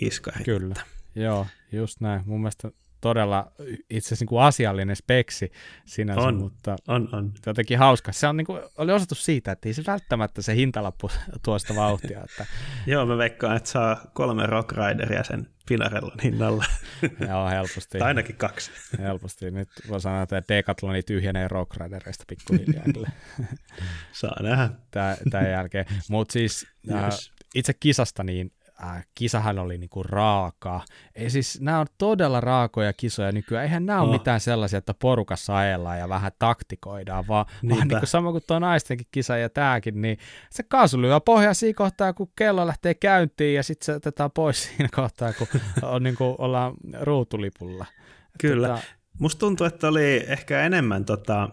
iskari. Kyllä, joo, just näin. Mun mielestä todella itse asiassa niin kuin asiallinen speksi sinänsä, On. mutta On, on. jotenkin hauska. Se on niin kuin, oli osoitus siitä, että ei se välttämättä se hintalappu tuo sitä vauhtia. Että, Joo, mä veikkaan, että saa kolme Rock Rideria sen Pinarellon hinnalla. joo, helposti. tai ainakin kaksi. Helposti. Nyt voi sanoa, että Decathloni tyhjenee Rock Ridereista pikkuhiljaa Saa nähdä. tää- tämän jälkeen. Mutta siis äh, itse kisasta, niin äh, kisahan oli niinku raaka. Ei siis, nämä on todella raakoja kisoja nykyään. Eihän nämä ole Oh. mitään sellaisia, että porukassa ajellaan ja vähän taktikoidaan, vaan, vaan Niinpä. niinku sama kuin tuo naistenkin kisa ja tämäkin, niin se kaasu lyö pohjaa siinä kohtaa, kun kello lähtee käyntiin ja sitten se otetaan pois siinä kohtaa, kun on, niinku, ollaan ruutulipulla. Kyllä. Tota, Musta tuntuu, että oli ehkä enemmän tota,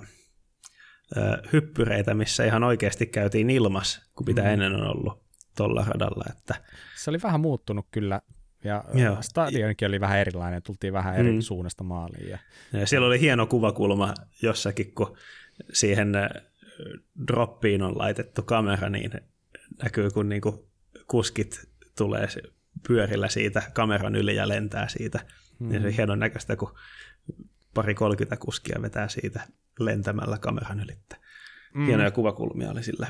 hyppyreitä, missä ihan oikeasti käytiin ilmas, kuin mitä Mm. ennen on ollut tuolla radalla. Että, se oli vähän muuttunut kyllä, ja Joo. Stadionkin oli vähän erilainen, tultiin vähän eri Mm. suunnasta maaliin. Ja, ja siellä oli hieno kuvakulma jossakin, kun siihen droppiin on laitettu kamera, niin näkyy, kun niinku kuskit tulee pyörillä siitä kameran yli ja lentää siitä. Mm. Ja se on hienon näköistä, kun pari 30 kuskia vetää siitä lentämällä kameran yli. mm, Hienoja kuvakulmia oli sillä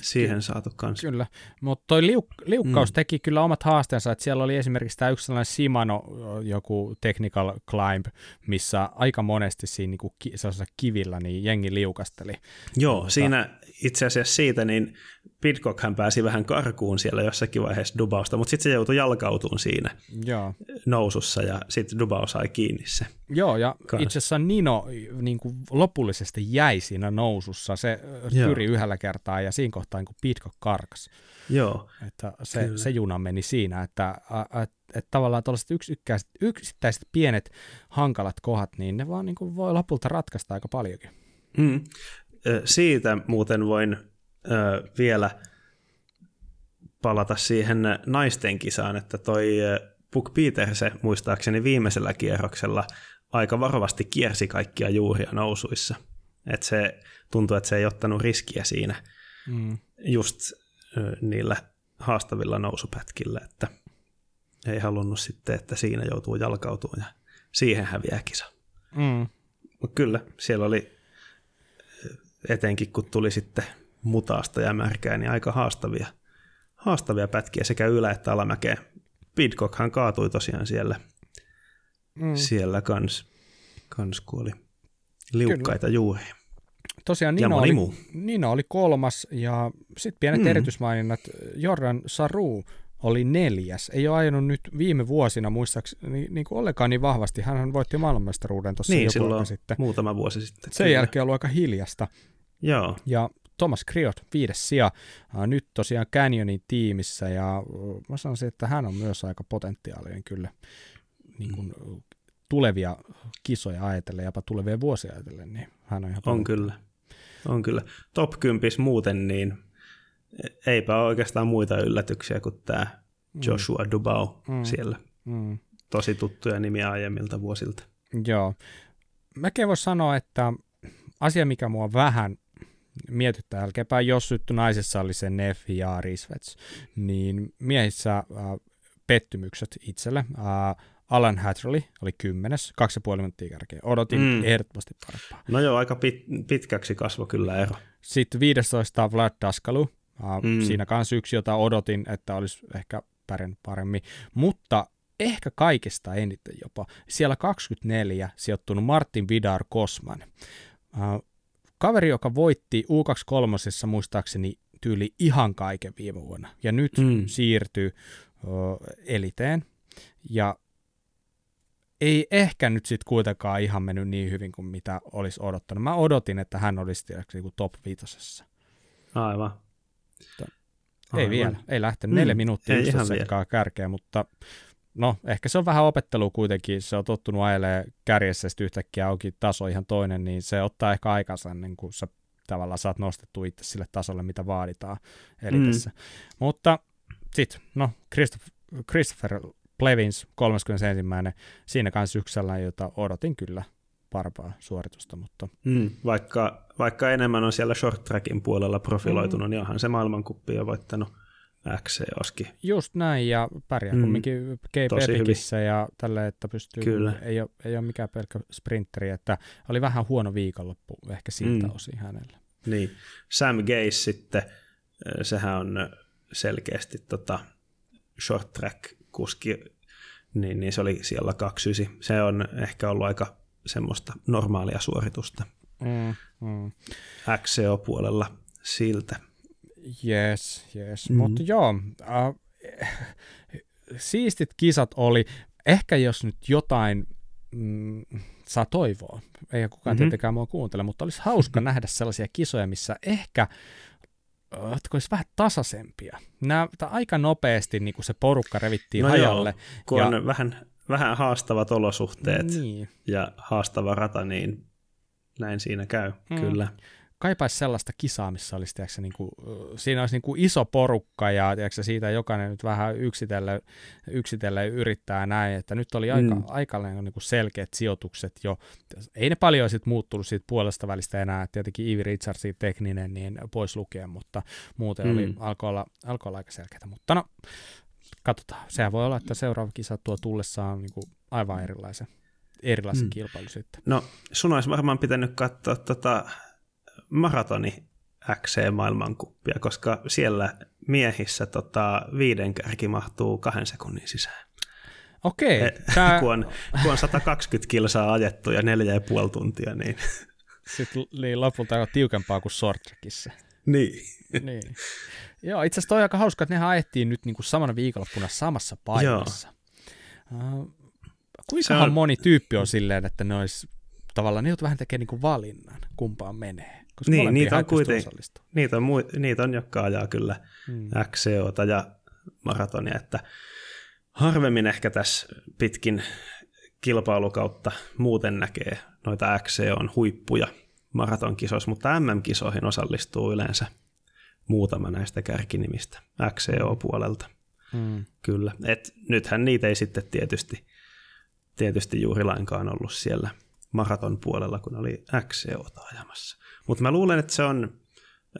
siihen saatu kanssa. Kyllä, mutta toi liuk- liukkaus mm. teki kyllä omat haasteensa, että siellä oli esimerkiksi tämä yksi sellainen Shimano joku technical climb, missä aika monesti siinä niinku ki- kivillä niin jengi liukasteli. Joo, Mutta- siinä itse asiassa siitä, niin Pitcockhan pääsi vähän karkuun siellä jossakin vaiheessa Dubausta, mutta sitten se joutui jalkautumaan siinä Joo, nousussa ja sitten Dubau sai kiinni se. Joo ja Kans. itse asiassa Nino niin kuin lopullisesti jäi siinä nousussa, se Joo. pyri yhdellä kertaa ja siinä kohtaa niin kuin Pitcock karkas. Joo, Että se, Kyllä. se juna meni siinä, että et, et tavallaan tuollaiset yksittäiset, yksittäiset pienet hankalat kohdat, niin ne vaan niin kuin voi lopulta ratkaista aika paljonkin. mm. Siitä muuten voin vielä palata siihen naisten kisaan, että toi ö, Puck Peterse muistaakseni viimeisellä kierroksella aika varovasti kiersi kaikkia juuria nousuissa. Että se tuntuu, että se ei ottanut riskiä siinä Mm. just niillä haastavilla nousupätkillä, että ei halunnut sitten, että siinä joutuu jalkautumaan ja siihen häviää kisa. Mm. Mutta kyllä, siellä oli etenkin kun tuli sitten mutaasta ja märkää, niin aika haastavia, haastavia pätkiä sekä ylä- että alamäkeen. Pidcockhan kaatui tosiaan siellä, Mm. siellä kans, kans kun oli liukkaita juuria. Tosiaan Ja Nino moni oli, muu. Nino oli kolmas ja sitten pienet Mm. erityismaininnat. Jordan Saru oli neljäs. Ei ole ajanut nyt viime vuosina muistaakseni niin, niin kuin ollenkaan niin vahvasti. Hän voitti maailmanmestaruuden tuossa Niin, joku silloin sitten. muutama vuosi sitten. Sen Kyllä. jälkeen on ollut aika hiljasta. Joo, Ja Thomas Kriot, viides sija, nyt tosiaan Canyonin tiimissä ja mä sanoisin, että hän on myös aika potentiaalinen kyllä niin kuin, Mm. tulevia kisoja ajatellen, jopa tulevia vuosia ajatellen, niin hän on ihan on kyllä. On kyllä. Top 10 muuten, niin eipä ole oikeastaan muita yllätyksiä kuin tämä Joshua Dubau Mm. siellä. Mm. Tosi tuttuja nimiä aiemmilta vuosilta. Joo. Mäkin voisi sanoa, että asia, mikä mua vähän mietittää jälkeenpäin, jos sytty naisessa oli se Neff ja Risvets, niin miehissä äh, pettymykset itselle. Äh, Alan Hatterley oli kymmenes, kaksi ja puoli minuuttia kärkeä. Odotin Mm. ehdottomasti parempaa. No joo, aika pit, pitkäksi kasvo kyllä ero. Sitten 15 Vlad Daskalu. Uh, Mm. mm. Siinä kanssa yksi, jota odotin, että olisi ehkä pärjännyt paremmin. Mutta ehkä kaikista eniten jopa. Siellä 24 sijoittunut Martin Vidar Kosman. Uh, kaveri, joka voitti U23 muistaakseni tyyli ihan kaiken viime vuonna. Ja nyt Mm. siirtyy eliteen. Ja ei ehkä nyt sitten kuitenkaan ihan mennyt niin hyvin kuin mitä olisi odottanut. Mä odotin, että hän olisi tiedätkö, niin kuin top viitosessa. Aivan. Ei Aivan. vielä, ei lähtenyt. Mm, Neljä minuuttia ei ihan kärkeä, mutta no ehkä se on vähän opettelu kuitenkin. Se on tottunut ajelemaan kärjessä, sitten yhtäkkiä onkin taso ihan toinen, niin se ottaa ehkä aikansa ennen kuin sä tavallaan saat nostettu itse sille tasolle, mitä vaaditaan elitessä. Mm. Mutta sitten, no Christopher, Christopher Plevins 31. Siinä kanssa sellainen, jota odotin kyllä parempaa suoritusta. Mutta... Mm, vaikka, vaikka enemmän on siellä short trackin puolella profiloitunut, mm. niin onhan se maailmankuppi jo voittanut XC-oski. Just näin, ja pärjää mm. kumminkin GP ja tälle, että pystyy, Kyllä. Ei, ole, ei ole mikään pelkkä sprinteri, että oli vähän huono viikonloppu ehkä siltä mm. osin hänellä. Niin, Sam Gaze sitten, sehän on selkeästi tota short track kuski, niin, niin se oli siellä 29. Se on ehkä ollut aika semmoista normaalia suoritusta mm, mm. XCO-puolella siltä. Yes, yes. Mm. Mutta joo, äh, siistit kisat oli. Ehkä jos nyt jotain mm, saa toivoa, ei kukaan mm-hmm. tietenkään mua kuuntele, mutta olisi hauska mm-hmm. nähdä sellaisia kisoja, missä ehkä että olisi vähän tasaisempia. Nämä, aika nopeasti niin kuin se porukka revittiin no hajalle. Joo, kun ja... on vähän, vähän haastavat olosuhteet niin. ja haastava rata, niin näin siinä käy, mm. kyllä kaipaisi sellaista kisaa, missä olisi, tiedätkö, niin kuin, siinä olisi niin kuin iso porukka ja tiedätkö, siitä jokainen nyt vähän yksitellen, yksitellen yrittää näin, että nyt oli aika, mm. aika niin kuin selkeät sijoitukset jo. Ei ne paljon sitten muuttunut siitä puolesta välistä enää, tietenkin Ivi Richardsin tekninen niin pois lukien, mutta muuten mm. oli, alkoi olla, alkoi olla aika selkeää. Mutta no, katsotaan. Sehän voi olla, että seuraava kisa tuo tullessaan niin kuin aivan erilaisen, erilaisen mm. kilpailu sitten. No, sun olisi varmaan pitänyt katsoa tota maratoni XC-maailmankuppia, koska siellä miehissä tota, viiden kärki mahtuu kahden sekunnin sisään. Okei. Okay, tää... kun, on, kun on 120 kilsaa ajettu ja neljä ja puoli tuntia, niin... Sitten niin lopulta on tiukempaa kuin shorttrackissa. Niin. niin. Joo, itse asiassa toi on aika hauska, että nehän ajettiin nyt niin kuin samana viikonloppuna samassa paikassa. Uh, kuinka on... moni tyyppi on silleen, että ne olisi tavallaan, ne joutuu vähän tekemään niin kuin valinnan, kumpaan menee. Koska niin, niitä on, kuiten, niitä, on, niitä on, jotka ajaa kyllä hmm. XCOta ja maratonia, että harvemmin ehkä tässä pitkin kilpailukautta muuten näkee noita XCOn huippuja maratonkisoissa, mutta MM-kisoihin osallistuu yleensä muutama näistä kärkinimistä XCO-puolelta. Hmm. Kyllä, et nythän niitä ei sitten tietysti, tietysti juuri lainkaan ollut siellä maraton puolella, kun oli XCOta ajamassa. Mutta mä luulen, että se on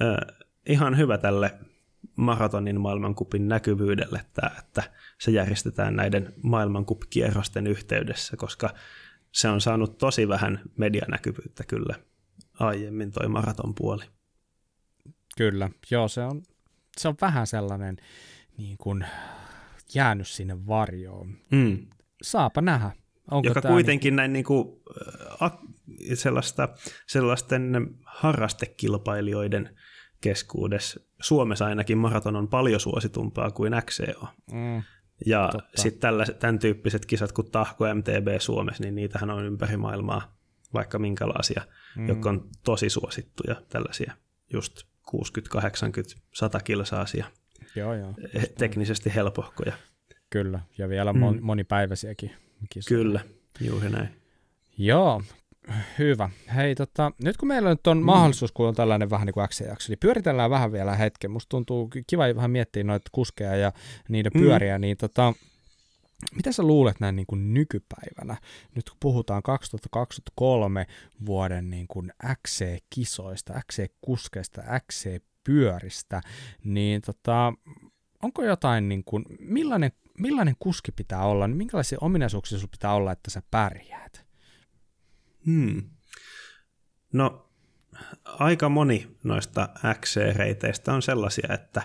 äh, ihan hyvä tälle maratonin maailmankupin näkyvyydelle, että, että se järjestetään näiden maailmankupkierrosten yhteydessä, koska se on saanut tosi vähän medianäkyvyyttä kyllä aiemmin toi maraton puoli. Kyllä, joo se on, se on vähän sellainen niin kuin jäänyt sinne varjoon. Mm. Saapa nähdä. Onko joka kuitenkin niin... näin niin kuin, sellaista, sellaisten harrastekilpailijoiden keskuudessa, Suomessa ainakin maraton on paljon suositumpaa kuin XCO. Mm, ja sitten tämän tyyppiset kisat kuin Tahko MTB Suomessa, niin niitähän on ympäri maailmaa vaikka minkälaisia, mm. jotka on tosi suosittuja tällaisia just 60, 80, 100 kilsaasia. Joo, joo. Teknisesti helpohkoja. Kyllä, ja vielä mon, mm. monipäiväisiäkin kisoja. Kyllä, juuri näin. Joo, Hyvä. Hei, tota, nyt kun meillä nyt on mm. mahdollisuus, kun on tällainen vähän niin kuin jakso niin pyöritellään vähän vielä hetken. Musta tuntuu kiva vähän miettiä noita kuskeja ja niiden mm. pyöriä, niin tota, mitä sä luulet näin niin kuin nykypäivänä, nyt kun puhutaan 2023 vuoden niin kuin XC-kisoista, XC-kuskeista, XC-pyöristä, niin tota, onko jotain, niin kuin, millainen, millainen kuski pitää olla, niin minkälaisia ominaisuuksia sulla pitää olla, että sä pärjäät? Hmm. No, aika moni noista XC-reiteistä on sellaisia, että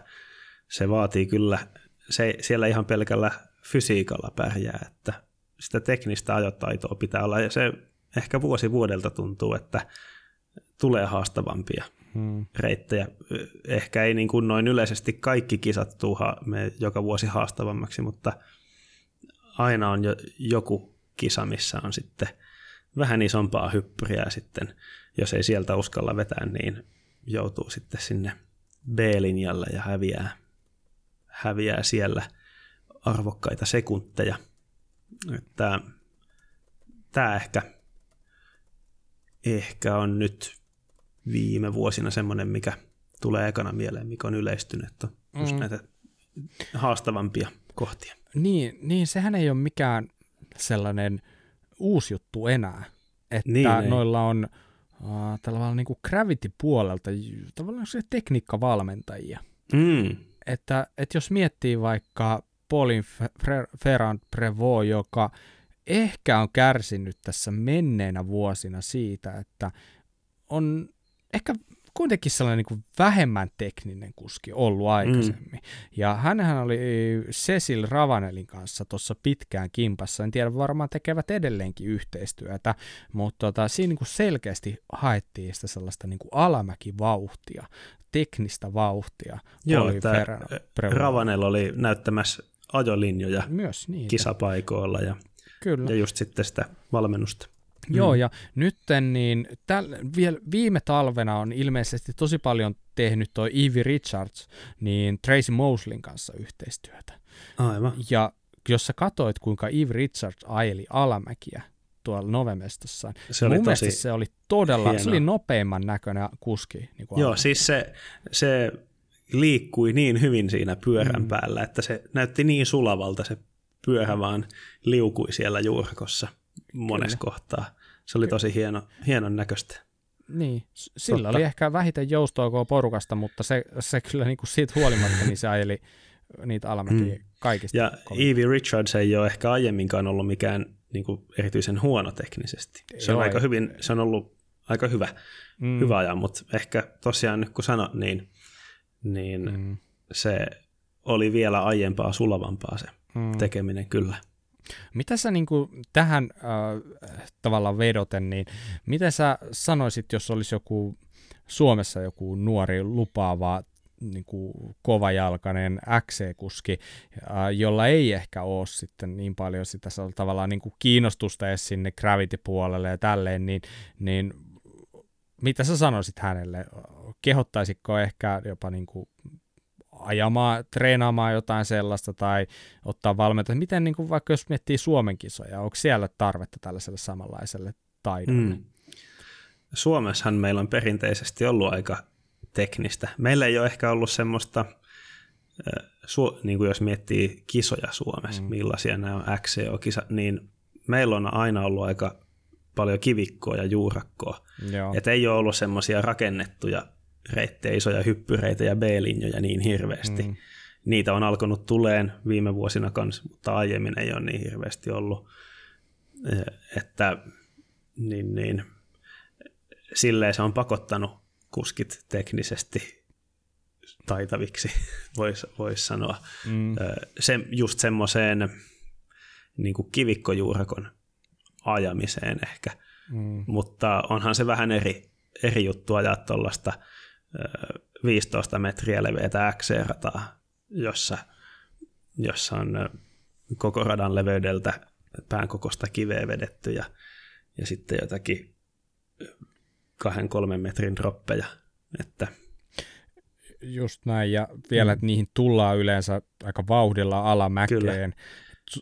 se vaatii kyllä, se siellä ihan pelkällä fysiikalla pärjää, että sitä teknistä ajotaitoa pitää olla, ja se ehkä vuosi vuodelta tuntuu, että tulee haastavampia hmm. reittejä. Ehkä ei niin kuin noin yleisesti kaikki kisat me joka vuosi haastavammaksi, mutta aina on jo joku kisa, missä on sitten – vähän isompaa hyppyriä sitten, jos ei sieltä uskalla vetää, niin joutuu sitten sinne B-linjalle ja häviää, häviää siellä arvokkaita sekunteja. Että tämä ehkä, ehkä on nyt viime vuosina semmoinen, mikä tulee ekana mieleen, mikä on yleistynyt, että on just mm. näitä haastavampia kohtia. Niin, niin, sehän ei ole mikään sellainen uusi juttu enää. että niin, noilla on uh, tällä niin kuin Gravity-puolelta tavallaan se tekniikkavalmentajia. Mm. Että, että jos miettii vaikka Paulin Ferrand Prevot, joka ehkä on kärsinyt tässä menneinä vuosina siitä, että on ehkä kuitenkin sellainen niin kuin vähemmän tekninen kuski ollut aikaisemmin. Mm. Ja hänhän oli Cecil Ravanelin kanssa tuossa pitkään kimpassa. En tiedä, varmaan tekevät edelleenkin yhteistyötä, mutta tota, siinä niin kuin selkeästi haettiin sitä sellaista niin kuin alamäkivauhtia, teknistä vauhtia. Joo, Ravanel oli näyttämässä ajolinjoja Myös niitä. kisapaikoilla ja, Kyllä. ja just sitten sitä valmennusta. Joo, mm. ja nytten niin täl, vielä viime talvena on ilmeisesti tosi paljon tehnyt toi Evie Richards niin Tracy Moslin kanssa yhteistyötä. Aivan. Ja jos sä katsoit, kuinka Evie Richards ajeli alamäkiä tuolla Novemestossa, se oli mun tosi se oli todella, hieno. se oli nopeimman näköinen kuski. Niin Joo, alamäki. siis se, se liikkui niin hyvin siinä pyörän mm. päällä, että se näytti niin sulavalta se pyörä vaan liukui siellä juurkossa monessa Kyllä. kohtaa. Se oli tosi hieno, hienon näköistä. Niin, sillä Totta. oli ehkä vähiten joustoa koko porukasta, mutta se, se kyllä niin kuin siitä huolimatta, niin se ajeli niitä alamäkiä mm. kaikista. Ja kovin. Evie Richards ei ole ehkä aiemminkaan ollut mikään niin kuin erityisen huono teknisesti. Se on, aika hyvin, se on ollut aika hyvä, mm. hyvä ajan, mutta ehkä tosiaan nyt kun sanot, niin, niin mm. se oli vielä aiempaa sulavampaa se mm. tekeminen kyllä. Mitä sä niin kuin tähän äh, tavallaan vedoten, niin mitä sä sanoisit, jos olisi joku Suomessa joku nuori lupaava niin kuin kovajalkainen XC-kuski, äh, jolla ei ehkä ole sitten niin paljon sitä tavallaan niin kuin kiinnostusta edes sinne Gravity-puolelle ja tälleen, niin, niin mitä sä sanoisit hänelle? Kehottaisitko ehkä jopa niin kuin ajamaan, treenaamaan jotain sellaista tai ottaa valmentaa. Miten niin kuin vaikka jos miettii Suomen kisoja, onko siellä tarvetta tällaiselle samanlaiselle taidolle? Mm. Suomessahan meillä on perinteisesti ollut aika teknistä. Meillä ei ole ehkä ollut semmoista, niin kuin jos miettii kisoja Suomessa, mm. millaisia nämä on XCO-kisa, niin meillä on aina ollut aika paljon kivikkoa ja juurakkoa. Että ei ole ollut semmoisia rakennettuja reittejä, isoja hyppyreitä ja B-linjoja niin hirveästi. Mm. Niitä on alkanut tuleen viime vuosina kanssa, mutta aiemmin ei ole niin hirveästi ollut. Eh, että niin, niin, silleen se on pakottanut kuskit teknisesti taitaviksi, voisi vois sanoa. Mm. Eh, se, just semmoiseen niin kivikkojuurakon ajamiseen ehkä. Mm. Mutta onhan se vähän eri, eri juttu ajaa tuollaista 15 metriä leveätä XC-rataa, jossa, jossa on koko radan leveydeltä pään kokosta kiveä vedetty ja, ja sitten jotakin kahden kolmen metrin droppeja. Että Just näin, ja vielä, että mm. niihin tullaan yleensä aika vauhdilla alamäkeen. Kyllä.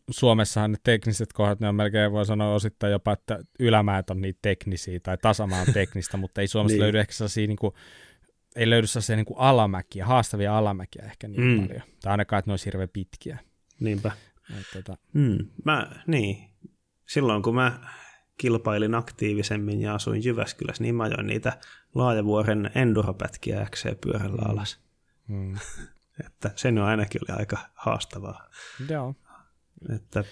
Suomessahan ne tekniset kohdat, ne on melkein voi sanoa osittain jopa, että ylämäät on niitä teknisiä tai tasamaa on teknistä, mutta ei Suomessa niin. löydy ehkä sellaisia niin kuin ei löydy sellaisia niin kuin alamäkiä, haastavia alamäkiä ehkä niin mm. paljon. Tai ainakaan, että ne olisi hirveän pitkiä. Niinpä. Et, tota... mm. mä, niin. Silloin kun mä kilpailin aktiivisemmin ja asuin Jyväskylässä, niin mä ajoin niitä laajavuoren enduropätkiä XC-pyörällä mm. alas. Mm. että sen on ainakin oli aika haastavaa. Joo. Että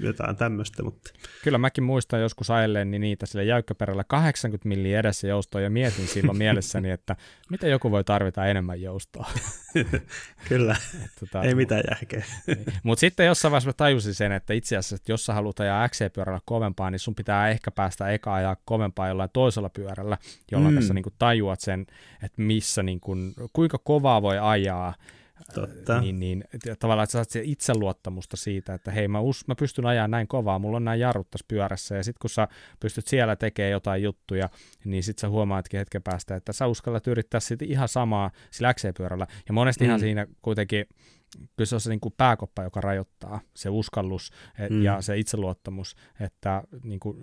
jotain tämmöistä. Mutta. Kyllä mäkin muistan joskus ajelleen niin niitä sille jäykkäperällä 80 milliä edessä joustoa ja mietin silloin mielessäni, että miten joku voi tarvita enemmän joustoa. Kyllä, tota, ei mitään järkeä. niin. Mutta sitten jossain vaiheessa tajusin sen, että itse asiassa, että jos sä haluat ajaa XC-pyörällä kovempaa, niin sun pitää ehkä päästä eka ajaa kovempaa jollain toisella pyörällä, jolloin mm. sä niin tajuat sen, että missä, niin kuin, kuinka kovaa voi ajaa, Totta. Niin, niin, tavallaan, että sä saat itseluottamusta siitä, että hei, mä, us, mä pystyn ajaa näin kovaa, mulla on näin jarrut tässä pyörässä, ja sitten kun sä pystyt siellä tekemään jotain juttuja, niin sitten sä huomaatkin hetken päästä, että sä uskallat yrittää sitten ihan samaa sillä XC-pyörällä, ja monestihan mm. siinä kuitenkin kyllä se on se niin kuin pääkoppa, joka rajoittaa, se uskallus et, mm. ja se itseluottamus, että niin kuin,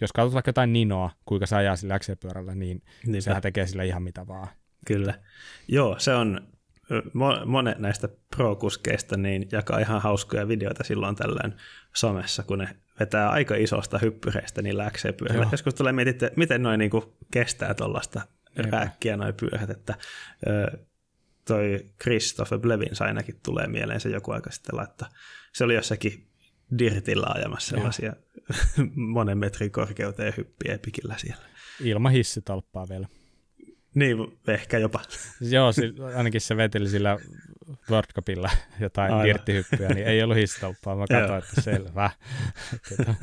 jos katsot vaikka jotain Ninoa, kuinka se ajaa sillä XC-pyörällä, niin Niinpä. sehän tekee sillä ihan mitä vaan. Kyllä. Joo, se on monet näistä pro-kuskeista niin jakaa ihan hauskoja videoita silloin tällöin somessa, kun ne vetää aika isosta hyppyreistä niillä XC-pyörällä. Joskus tulee mietittyä, miten noin niinku kestää tuollaista rääkkiä noin pyörät, että ö, toi Christopher Blevins ainakin tulee mieleen se joku aika sitten laittaa. Se oli jossakin dirtillä ajamassa sellaisia monen metrin korkeuteen hyppiä pikillä siellä. Ilman hissitalppaa vielä. Niin, ehkä jopa. Joo, ainakin se veteli sillä World Cupilla jotain Aivan. dirttihyppyä, niin ei ollut hissitauppaa. Mä katsoin, että selvä. tota,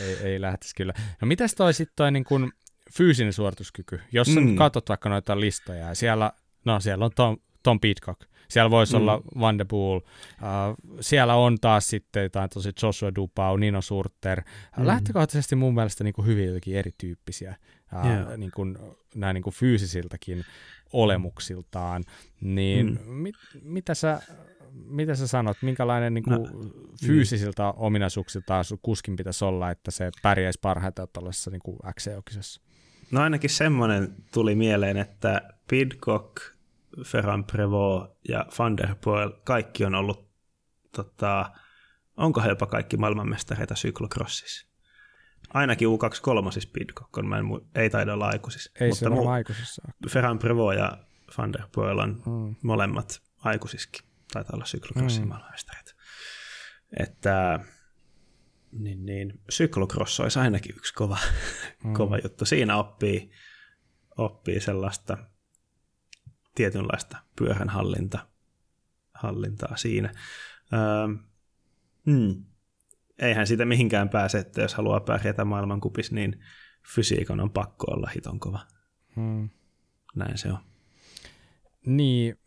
ei, ei lähtisi kyllä. No mitäs toi sitten toi niin kun fyysinen suorituskyky? Jos mm. katsot vaikka noita listoja, ja siellä, no siellä on Tom, Tom Pitcock, siellä voisi mm. olla Van de Poel, uh, siellä on taas sitten jotain tosi Joshua Dupau, Nino Surter, mm. lähtökohtaisesti mun mielestä niin kuin hyvin erityyppisiä, uh, yeah. niin kuin, näin niin kuin fyysisiltäkin olemuksiltaan, niin mm. mit, mitä, sä, mitä sä sanot, minkälainen niin kuin no, fyysisiltä niin. ominaisuuksilta kuskin pitäisi olla, että se pärjäisi parhaiten tuollaisessa niin kuin XC-okisessa? No ainakin semmoinen tuli mieleen, että Pidcock, Ferran Prevot ja Van der Poel, kaikki on ollut, tota, onko he jopa kaikki maailmanmestareita syklokrossissa? Ainakin U23 siis Pidcock mä en, ei taida olla aikuisissa. Ei mutta se ole aikuisissa. Ferran Prevot ja Van der Poel on mm. molemmat aikuisiskin. Taitaa olla syklocrossin mm. Että niin, niin, syklocross olisi ainakin yksi kova, mm. kova juttu. Siinä oppii, oppii sellaista tietynlaista pyörän hallinta, hallintaa siinä. Öö, hmm eihän siitä mihinkään pääse, että jos haluaa pärjätä maailmankupissa, niin fysiikan on pakko olla hiton kova. Hmm. Näin se on. Niin,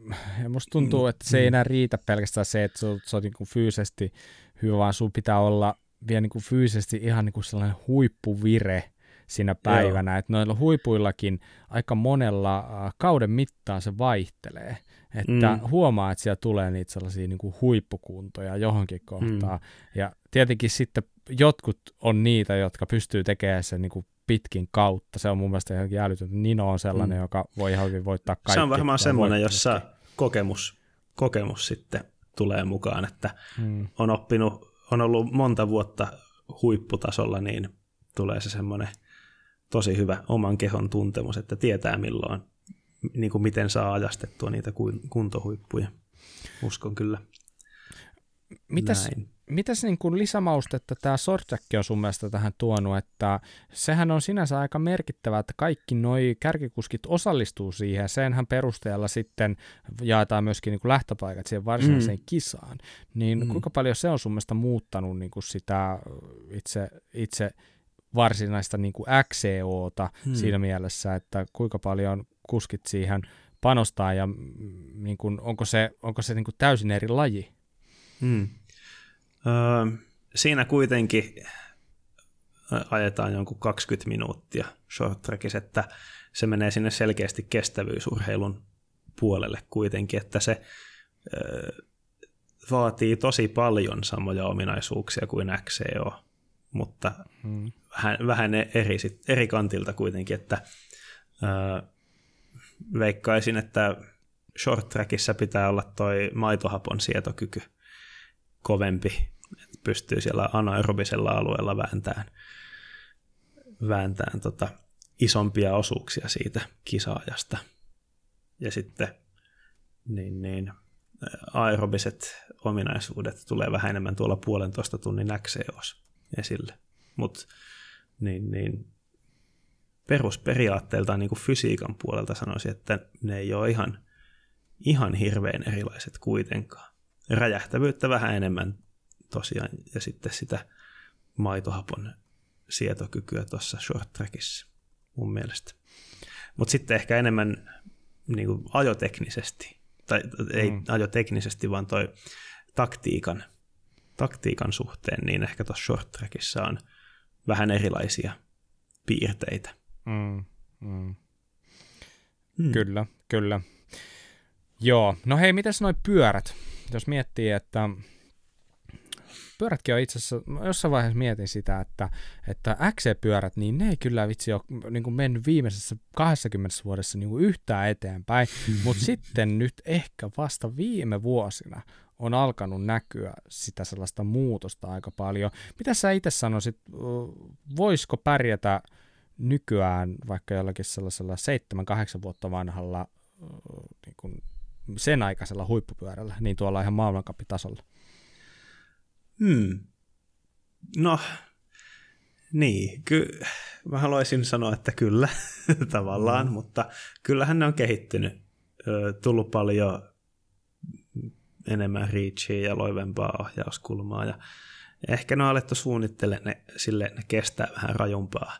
ja musta tuntuu, mm. että se ei enää riitä pelkästään se, että sä oot, sä oot niin fyysisesti hyvä, vaan sun pitää olla vielä niin kuin fyysisesti ihan niin kuin sellainen huippuvire siinä päivänä, Joo. että noilla huipuillakin aika monella äh, kauden mittaan se vaihtelee. Että mm. huomaa, että siellä tulee niitä sellaisia niin kuin huippukuntoja johonkin kohtaan. Mm. Ja tietenkin sitten jotkut on niitä, jotka pystyy tekemään sen niin kuin pitkin kautta. Se on mun mielestä ihan älytöntä. Nino on sellainen, mm. joka voi ihan hyvin voittaa kaikki. Se on varmaan semmoinen, jossa kokemus, kokemus sitten tulee mukaan, että mm. on oppinut, on ollut monta vuotta huipputasolla, niin tulee se semmoinen tosi hyvä oman kehon tuntemus, että tietää milloin niin kuin miten saa ajastettua niitä kuntohuippuja. Uskon kyllä. Mitäs, Näin. Mitäs niin kuin lisämaustetta tämä Sorjakki on sun mielestä tähän tuonut, että sehän on sinänsä aika merkittävää, että kaikki noi kärkikuskit osallistuu siihen, senhän perusteella sitten jaetaan myöskin niin kuin lähtöpaikat siihen varsinaiseen mm. kisaan, niin mm. kuinka paljon se on sun mielestä muuttanut niin kuin sitä itse, itse varsinaista niin kuin XCOta hmm. siinä mielessä, että kuinka paljon kuskit siihen panostaa ja niin kuin, onko se, onko se niin kuin täysin eri laji? Hmm. Öö, siinä kuitenkin ajetaan jonkun 20 minuuttia short trackissa, että se menee sinne selkeästi kestävyysurheilun puolelle kuitenkin, että se öö, vaatii tosi paljon samoja ominaisuuksia kuin XCO, mutta hmm. vähän, vähän eri, eri kantilta kuitenkin, että öö, veikkaisin, että short trackissa pitää olla toi maitohapon sietokyky kovempi, pystyy siellä anaerobisella alueella vääntämään, vääntämään tota isompia osuuksia siitä kisaajasta. Ja sitten niin, niin, aerobiset ominaisuudet tulee vähän enemmän tuolla puolentoista tunnin XCOs esille. Mutta niin, niin, perusperiaatteeltaan niin kuin fysiikan puolelta sanoisin, että ne ei ole ihan, ihan hirveän erilaiset kuitenkaan. Räjähtävyyttä vähän enemmän tosiaan ja sitten sitä maitohapon sietokykyä tuossa short trackissa mun mielestä. Mutta sitten ehkä enemmän niin kuin ajoteknisesti, tai ei mm. ajoteknisesti, vaan toi taktiikan, taktiikan suhteen, niin ehkä tuossa short trackissa on vähän erilaisia piirteitä. Mm, mm. Hmm. Kyllä, kyllä. Joo, no hei, mitäs noi pyörät? Jos miettii, että pyörätkin on itse asiassa, jossain vaiheessa mietin sitä, että, että XC-pyörät, niin ne ei kyllä vitsi ole niin kuin mennyt viimeisessä 20 vuodessa niin kuin yhtään eteenpäin, mutta sitten nyt ehkä vasta viime vuosina on alkanut näkyä sitä sellaista muutosta aika paljon. Mitä sä itse sanoisit, voisiko pärjätä nykyään vaikka jollakin sellaisella 7-8 vuotta vanhalla niin kuin sen aikaisella huippupyörällä, niin tuolla ihan maailmankapitasolla? Hmm. No, niin, ky- mä haluaisin sanoa, että kyllä tavallaan, mm. mutta kyllähän ne on kehittynyt, tullut paljon enemmän reachia ja loivempaa ohjauskulmaa ja ehkä ne on alettu suunnittelemaan ne sille, ne kestää vähän rajumpaa,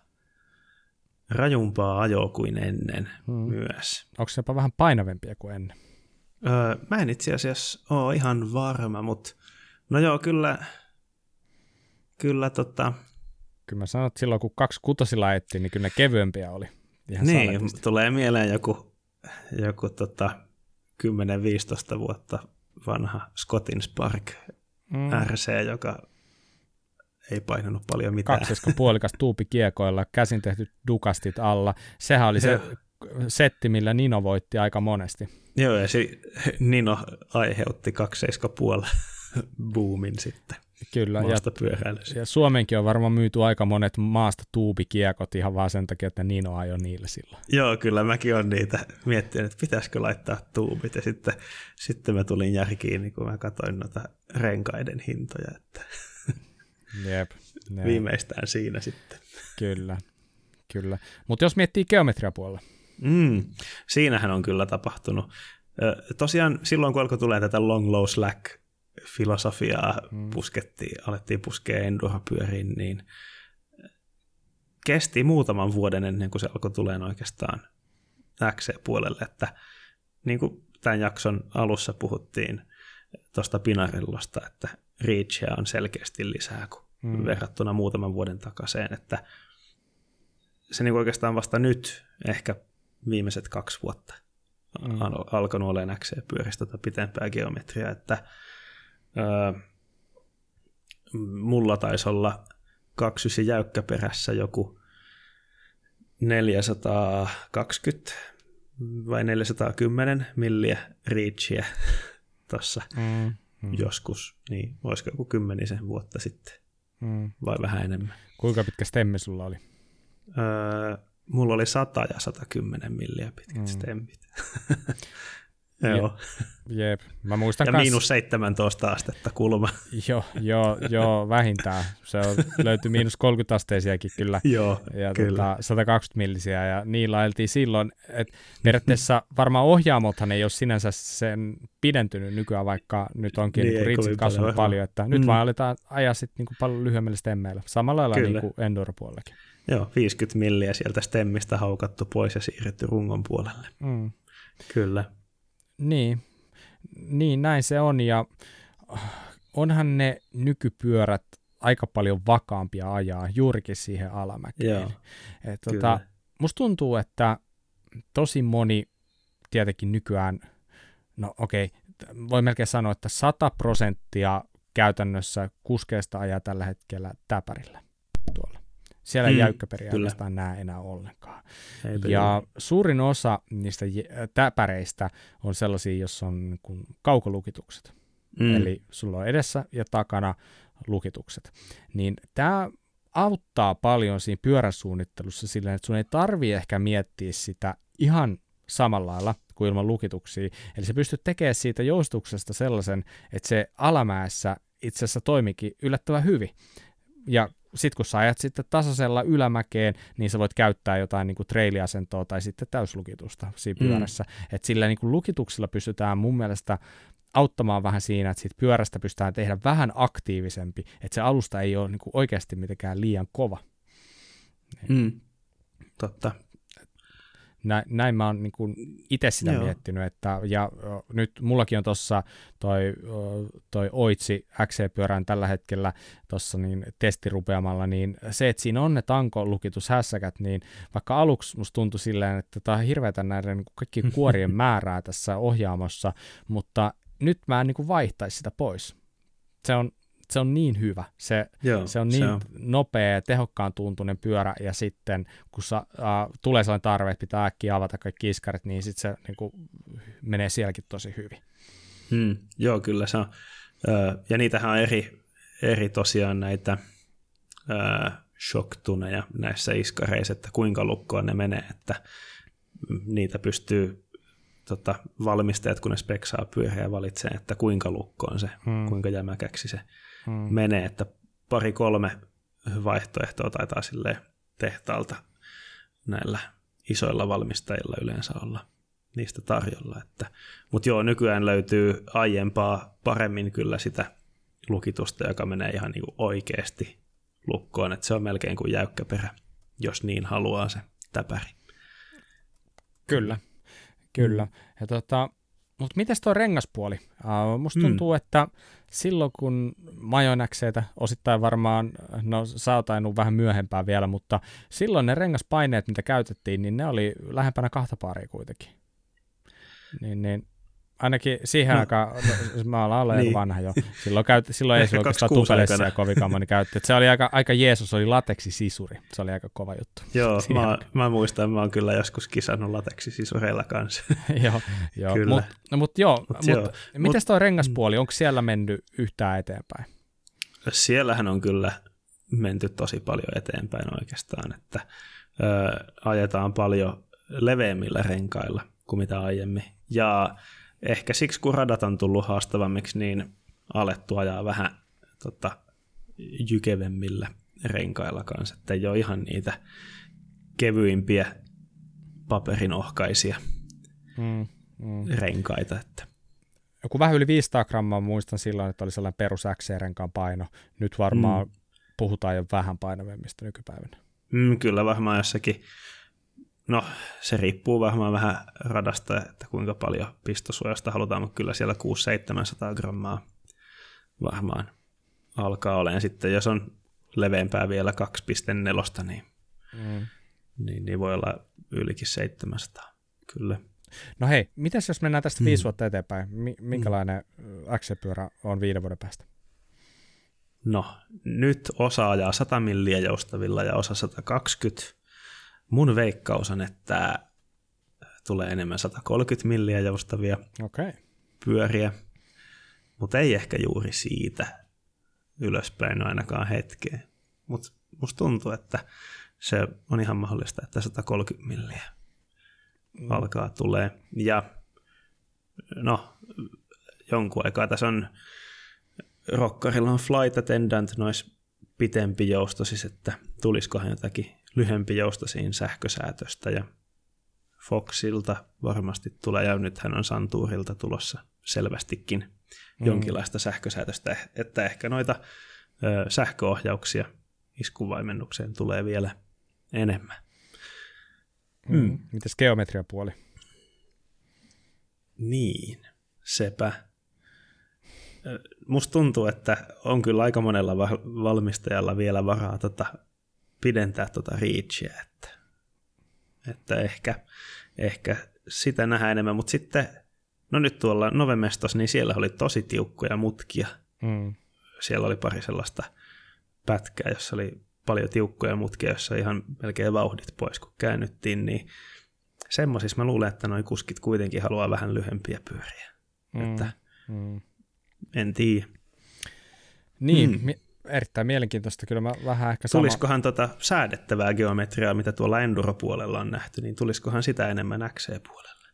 rajumpaa ajoa kuin ennen hmm. myös. Onko se jopa vähän painavempia kuin ennen? Öö, mä en itse asiassa ole ihan varma, mutta no joo, kyllä, kyllä tota, Kyllä mä sanon, että silloin kun kaksi kutosilla ettiin, niin kyllä ne kevyempiä oli. Ihan niin, saletisti. tulee mieleen joku, joku tota, 10-15 vuotta vanha Scottin Spark mm. RC, joka ei painanut paljon mitään. Kaksiska puolikas tuupi kiekoilla, käsin tehty dukastit alla. Sehän oli se setti, millä Nino voitti aika monesti. Joo, ja se Nino aiheutti puoli boomin sitten. Kyllä, ja, ja Suomenkin on varmaan myyty aika monet maasta tuubikiekot ihan vaan sen takia, että Nino ajoi niille silloin. Joo, kyllä mäkin olen niitä miettinyt, että pitäisikö laittaa tuubit, ja sitten, sitten mä tulin järkiin, niin kun mä katsoin noita renkaiden hintoja, että Jep, jep. viimeistään siinä sitten. Kyllä, kyllä. Mutta jos miettii geometriapuolella. Mm, siinähän on kyllä tapahtunut. Tosiaan silloin, kun alkoi tulee tätä long, low, slack filosofiaa mm. puskettiin, alettiin puskea enduropyöriin, niin kesti muutaman vuoden ennen kuin se alkoi tulemaan oikeastaan XC-puolelle, että niin kuin tämän jakson alussa puhuttiin tuosta Pinarillosta, että reachia on selkeästi lisää kuin mm. verrattuna muutaman vuoden takaisin, että se niin oikeastaan vasta nyt, ehkä viimeiset kaksi vuotta, mm. alkanut olemaan XC-pyöristä tai pitempää geometriaa, että Öö, mulla taisi olla 29 jäykkäperässä joku 420 vai 410 milliä reachia tuossa mm, mm. joskus, niin olisiko joku kymmenisen vuotta sitten mm. vai vähän enemmän. Kuinka pitkä stemmi sulla oli? Öö, mulla oli 100 ja 110 milliä pitkät mm. stemmit. Joo. Jep. Mä muistan ja kans... miinus 17 astetta kulma. joo, joo, joo, vähintään. Se on, löytyi miinus 30 asteisiakin kyllä. joo, ja kyllä. Tota, 120 millisiä ja niillä ajeltiin silloin. Et periaatteessa varmaan ohjaamothan ei ole sinänsä sen pidentynyt nykyään, vaikka nyt onkin niin, niin ritsit kasvanut paljon. Että mm. Nyt vaan aletaan ajaa sitten niin paljon lyhyemmillä stemmeillä. Samalla lailla niin kuin enduro-puolellakin. Joo, 50 milliä sieltä stemmistä haukattu pois ja siirretty rungon puolelle. Mm. Kyllä. Niin, niin näin se on ja onhan ne nykypyörät aika paljon vakaampia ajaa juurikin siihen alamäkeen. Joo, Et, tota, musta tuntuu, että tosi moni tietenkin nykyään, no okei, okay, voi melkein sanoa, että 100 prosenttia käytännössä kuskeesta ajaa tällä hetkellä täpärillä tuolla. Siellä mm, jäykkäperiä oikeastaan näe enää ollenkaan. Eipä ja niin. suurin osa niistä täpäreistä on sellaisia, joissa on niin kaukolukitukset. Mm. Eli sulla on edessä ja takana lukitukset. Niin tämä auttaa paljon siinä pyöräsuunnittelussa silleen, että sun ei tarvi ehkä miettiä sitä ihan samalla lailla kuin ilman lukituksia. Eli se pystyt tekemään siitä joustuksesta sellaisen, että se alamäessä itse asiassa toimikin yllättävän hyvin. Ja sitten kun sä ajat sitten tasaisella ylämäkeen, niin sä voit käyttää jotain niin kuin trailiasentoa tai sitten täyslukitusta siinä mm. pyörässä. Mm. Että sillä niin kuin lukituksilla pystytään mun mielestä auttamaan vähän siinä, että siitä pyörästä pystytään tehdä vähän aktiivisempi, että se alusta ei ole niin kuin oikeasti mitenkään liian kova. Mm. Totta näin, näin mä oon niin itse sitä Joo. miettinyt, että ja nyt mullakin on tuossa toi, toi Oitsi XC-pyörän tällä hetkellä tuossa niin testirupeamalla, niin se, että siinä on ne tanko-lukitushässäkät, niin vaikka aluksi musta tuntui silleen, että tämä on hirveätä näiden niin kaikkien kuorien määrää tässä ohjaamossa, mutta nyt mä en niin vaihtaisi sitä pois. Se on, se on niin hyvä. Se, Joo, se on niin se on. nopea, tehokkaan tuntunen pyörä, ja sitten kun sa, äh, tulee sellainen tarve, että pitää äkkiä avata kaikki iskarit, niin sitten se niin kuin, menee sielläkin tosi hyvin. Hmm, joo, kyllä se on. ja niitähän on eri, eri tosiaan näitä shocktuneja näissä iskareissa, että kuinka lukkoon ne menee, että niitä pystyy tota, valmistajat, kun ne speksaa pyöriä valitsee, että kuinka lukkoon se, hmm. kuinka jämäkäksi se hmm. menee, että pari-kolme vaihtoehtoa taitaa sille tehtaalta näillä isoilla valmistajilla yleensä olla niistä tarjolla. Että, mutta joo, nykyään löytyy aiempaa paremmin kyllä sitä lukitusta, joka menee ihan niin kuin oikeasti lukkoon, että se on melkein kuin jäykkäperä, jos niin haluaa se täpäri. Kyllä, kyllä. Ja tota, mutta miten tuo rengaspuoli? Uh, musta mm. tuntuu, mm. että silloin kun majonäkseitä osittain varmaan, no sä oot vähän myöhempää vielä, mutta silloin ne rengaspaineet, mitä käytettiin, niin ne oli lähempänä kahta paria kuitenkin. Niin, niin ainakin siihen no. aikaan, no, mä olen alla niin. vanha jo, silloin, käyt, silloin ei se oikeastaan tupelessia kovinkaan moni käytti. Se oli aika, aika Jeesus, oli lateksisisuri, se oli aika kova juttu. Joo, mä, mä, muistan, mä oon kyllä joskus kisannut lateksisisureilla kanssa. joo, joo. mutta no, mut joo, mut, mut, miten toi rengaspuoli, onko siellä mennyt yhtään eteenpäin? Siellähän on kyllä menty tosi paljon eteenpäin oikeastaan, että ö, ajetaan paljon leveämmillä renkailla kuin mitä aiemmin. Ja ehkä siksi, kun radat on tullut haastavammiksi, niin alettu ajaa vähän tota, jykevemmillä renkailla kanssa, että ei ole ihan niitä kevyimpiä paperinohkaisia mm, mm. renkaita. Että. Joku vähän yli 500 grammaa muistan silloin, että oli sellainen perus XC-renkaan paino. Nyt varmaan mm. puhutaan jo vähän painavemmista nykypäivänä. Mm, kyllä varmaan jossakin No, se riippuu varmaan vähän radasta, että kuinka paljon pistosuojasta halutaan, mutta kyllä siellä 600-700 grammaa varmaan alkaa olemaan. Sitten jos on leveämpää vielä 2.4, niin, mm. niin, niin voi olla ylikin 700, kyllä. No hei, mitäs jos mennään tästä mm. viisi vuotta eteenpäin? Minkälainen mm. XC-pyörä on viiden vuoden päästä? No, nyt osa ajaa 100 milliä joustavilla ja osa 120 Mun veikkaus on, että tulee enemmän 130 milliä joustavia okay. pyöriä, mutta ei ehkä juuri siitä ylöspäin ainakaan hetkeen. Mutta musta tuntuu, että se on ihan mahdollista, että 130 milliä mm. alkaa tulee. Ja no, jonkun aikaa tässä on Rokkarilla on Flight Attendant nois pitempi jousto, siis että tulisikohan jotakin lyhempi jousto siinä sähkösäätöstä ja Foxilta varmasti tulee, ja nythän on Santuurilta tulossa selvästikin mm. jonkinlaista sähkösäätöstä, että ehkä noita ö, sähköohjauksia iskuvaimennukseen tulee vielä enemmän. Mm. Mm. Mites geometriapuoli? Niin, sepä. Musta tuntuu, että on kyllä aika monella valmistajalla vielä varaa tota pidentää tuota reachia, että, että ehkä, ehkä sitä nähdään enemmän, mutta sitten, no nyt tuolla Novemestos, niin siellä oli tosi tiukkoja mutkia. Mm. Siellä oli pari sellaista pätkää, jossa oli paljon tiukkoja mutkia, jossa ihan melkein vauhdit pois, kun käännyttiin, niin semmoisissa mä luulen, että noi kuskit kuitenkin haluaa vähän lyhempiä pyöriä. Mm. Että mm. en tiedä. Niin, mm erittäin mielenkiintoista. Kyllä mä vähän ehkä sama... Tulisikohan tota säädettävää geometriaa, mitä tuolla Enduro-puolella on nähty, niin tulisikohan sitä enemmän XC-puolelle?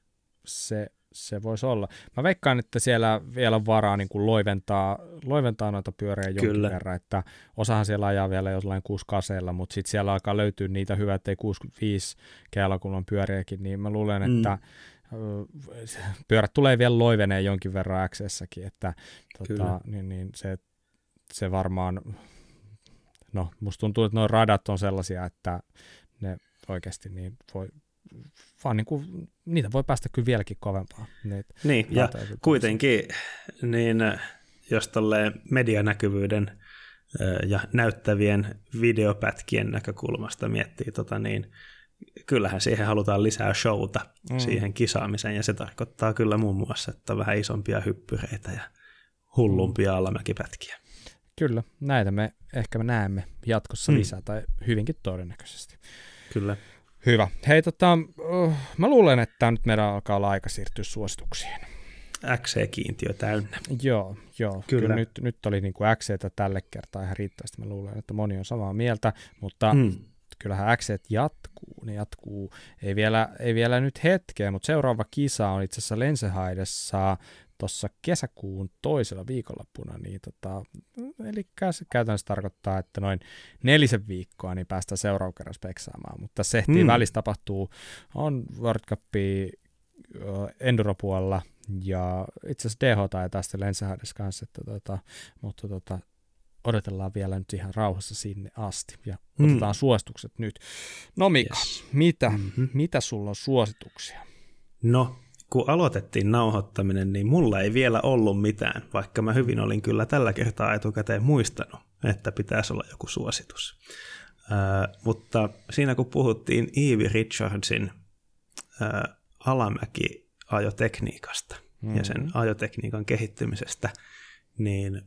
Se, se voisi olla. Mä veikkaan, että siellä vielä on varaa niin kuin loiventaa, loiventaa noita pyöriä jonkin Kyllä. verran, että osahan siellä ajaa vielä jollain 6 kaseella, mutta sitten siellä alkaa löytyä niitä hyvä, ettei 65 keala, kun on pyöriäkin, niin mä luulen, mm. että pyörät tulee vielä loiveneen jonkin verran XS-säkin, että tota, niin, niin se, se varmaan, no musta tuntuu, että nuo radat on sellaisia, että ne oikeasti niin voi, vaan niin kuin, niitä voi päästä kyllä vieläkin kovempaa. Niitä niin, ja kuitenkin, niin jos tolleen medianäkyvyyden ja näyttävien videopätkien näkökulmasta miettii, tota, niin kyllähän siihen halutaan lisää showta mm. siihen kisaamiseen, ja se tarkoittaa kyllä muun muassa, että vähän isompia hyppyreitä ja hullumpia mm. alamäkipätkiä. Kyllä, näitä me ehkä me näemme jatkossa mm. lisää, tai hyvinkin todennäköisesti. Kyllä. Hyvä. Hei, tota, uh, mä luulen, että nyt meidän alkaa olla aika siirtyä suosituksiin. XC-kiintiö täynnä. Joo, joo. Kyllä, Kyllä nyt, nyt oli niin kuin XCtä tälle kertaa ihan riittävästi. Mä luulen, että moni on samaa mieltä, mutta mm. kyllähän XC jatkuu. Ne jatkuu, ei vielä, ei vielä nyt hetkeä, mutta seuraava kisa on itse asiassa Lensehaidessa tuossa kesäkuun toisella viikonloppuna, niin tota, eli se käytännössä tarkoittaa, että noin nelisen viikkoa niin päästään seuraavan kerran speksaamaan, mutta se mm. välissä tapahtuu, on World Cup Enduro-puolella ja itse asiassa DH tai tästä Lensahades kanssa, että tota, mutta tota, odotellaan vielä nyt ihan rauhassa sinne asti ja mm. otetaan suositukset nyt. No Mika, yes. mitä, mm-hmm. mitä sulla on suosituksia? No, kun aloitettiin nauhoittaminen, niin mulla ei vielä ollut mitään, vaikka mä hyvin olin kyllä tällä kertaa etukäteen muistanut, että pitäisi olla joku suositus. Äh, mutta siinä kun puhuttiin Ivy Richardsin äh, alamäki-ajotekniikasta mm. ja sen ajotekniikan kehittymisestä, niin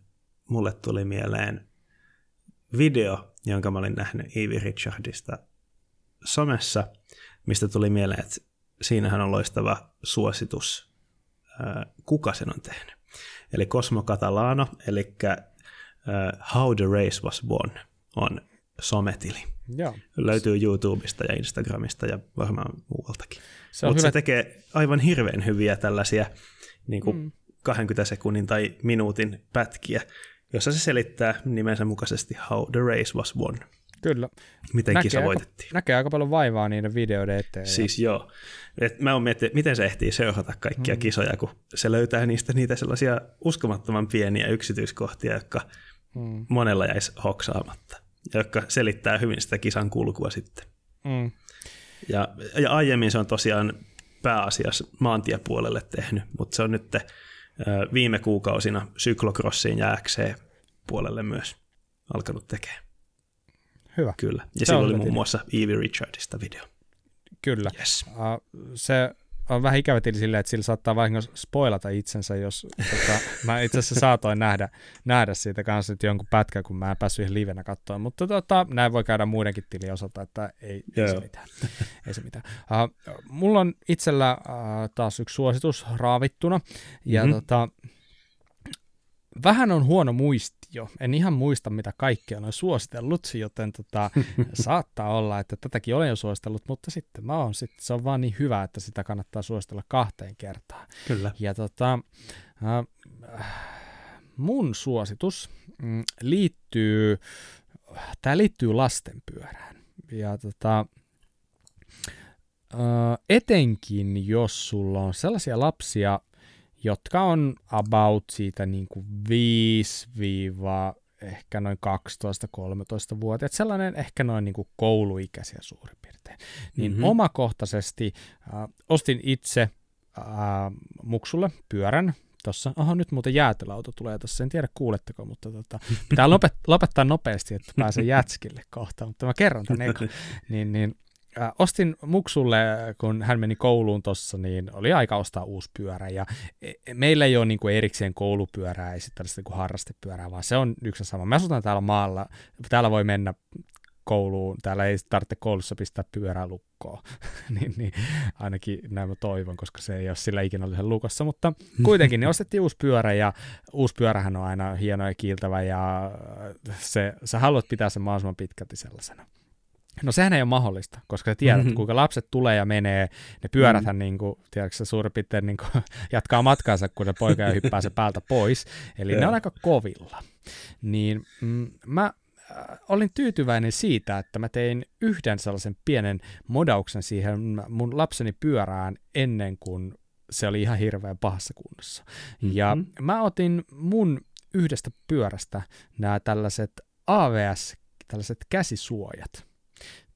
mulle tuli mieleen video, jonka mä olin nähnyt Ivy Richardista somessa, mistä tuli mieleen, että siinähän on loistava suositus, kuka sen on tehnyt. Eli Cosmo Catalano, eli How the Race Was Won on sometili. Joo. Löytyy YouTubesta ja Instagramista ja varmaan muualtakin. Se Mutta hyvä... se tekee aivan hirveän hyviä tällaisia niin kuin mm. 20 sekunnin tai minuutin pätkiä, jossa se selittää nimensä mukaisesti How the Race Was Won. Kyllä. Miten näkee kisa voitettiin. Aika, näkee aika paljon vaivaa niiden videoiden eteen. Siis ja... joo. Et mä oon miettinyt, miten se ehtii seurata kaikkia mm. kisoja, kun se löytää niistä niitä sellaisia uskomattoman pieniä yksityiskohtia, jotka mm. monella jäisi hoksaamatta, jotka selittää hyvin sitä kisan kulkua sitten. Mm. Ja, ja aiemmin se on tosiaan pääasiassa maantiepuolelle tehnyt, mutta se on nyt viime kuukausina syklokrossiin ja XC-puolelle myös alkanut tekemään. Hyvä. Kyllä. Ja se silloin oli muun muassa Evie Richardista video. Kyllä. Yes. Uh, se on vähän ikävä tili silleen, että sillä saattaa vahingossa spoilata itsensä, jos tota, mä itse asiassa saatoin nähdä, nähdä siitä kanssa että jonkun pätkän, kun mä en päässyt ihan livenä katsoa, mutta tota, näin voi käydä muidenkin tilin osalta, että ei, ei se mitään. ei se mitään. Uh, mulla on itsellä uh, taas yksi suositus raavittuna, ja mm-hmm. tota, vähän on huono muisti jo. En ihan muista, mitä kaikkea olen suositellut, joten tota, saattaa olla, että tätäkin olen jo suositellut, mutta sitten mä oon, sit, se on vaan niin hyvä, että sitä kannattaa suositella kahteen kertaan. Kyllä. Ja tota, äh, mun suositus mm, liittyy, tämä liittyy lastenpyörään. Ja tota, äh, etenkin jos sulla on sellaisia lapsia, jotka on about siitä niin kuin 5 ehkä noin 12 vuotta, että sellainen ehkä noin niin kuin kouluikäisiä suurin piirtein. Niin mm-hmm. omakohtaisesti äh, ostin itse äh, muksulle pyörän, tuossa, aha nyt muuten jäätelöauto tulee tuossa, en tiedä kuuletteko, mutta tota, pitää lopet, lopettaa nopeasti, että pääsee jätskille kohta, mutta mä kerron tämän eka. Niin, niin ostin Muksulle, kun hän meni kouluun tuossa, niin oli aika ostaa uusi pyörä. Ja e, e, meillä ei ole niin kuin erikseen koulupyörää, ei sitten tällaista niin kuin harrastepyörää, vaan se on yksi sama. Me asutaan täällä maalla, täällä voi mennä kouluun, täällä ei tarvitse koulussa pistää pyörää lukkoon, niin, niin, ainakin näin mä toivon, koska se ei ole sillä ikinä ollut lukossa, mutta kuitenkin niin ostettiin uusi pyörä ja uusi pyörähän on aina hieno ja kiiltävä ja se, sä haluat pitää sen mahdollisimman pitkälti sellaisena. No sehän ei ole mahdollista, koska sä tiedät, mm-hmm. kuinka lapset tulee ja menee, ne pyöräthän mm-hmm. niin kuin, tiedätkö, suurin piirtein niin kuin, jatkaa matkaansa, kun se poika hyppää se päältä pois. Eli yeah. ne on aika kovilla. Niin mm, mä äh, olin tyytyväinen siitä, että mä tein yhden sellaisen pienen modauksen siihen mun lapseni pyörään ennen kuin se oli ihan hirveän pahassa kunnossa. Mm-hmm. Ja mä otin mun yhdestä pyörästä nämä tällaiset AVS, tällaiset käsisuojat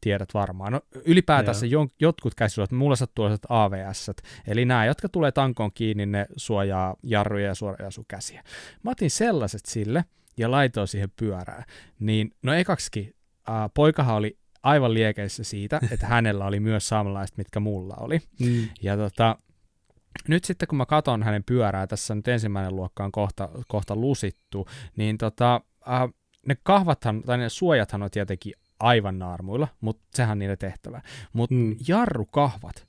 tiedät varmaan. No, ylipäätänsä jon, jotkut käsisuojat, mulla sattuu sellaiset AVS, eli nämä, jotka tulee tankoon kiinni, ne suojaa jarruja ja suojaa sun käsiä. Mä otin sellaiset sille ja laitoin siihen pyörään. Niin, no ekaksikin, äh, poikahan oli aivan liekeissä siitä, että hänellä oli myös samanlaiset, mitkä mulla oli. Mm. Ja tota, nyt sitten kun mä katson hänen pyörää, tässä nyt ensimmäinen luokka on kohta, kohta lusittu, niin tota, äh, ne kahvathan, tai ne suojathan on tietenkin aivan naarmuilla, mutta sehän on niiden tehtävä. Mutta mm. jarrukahvat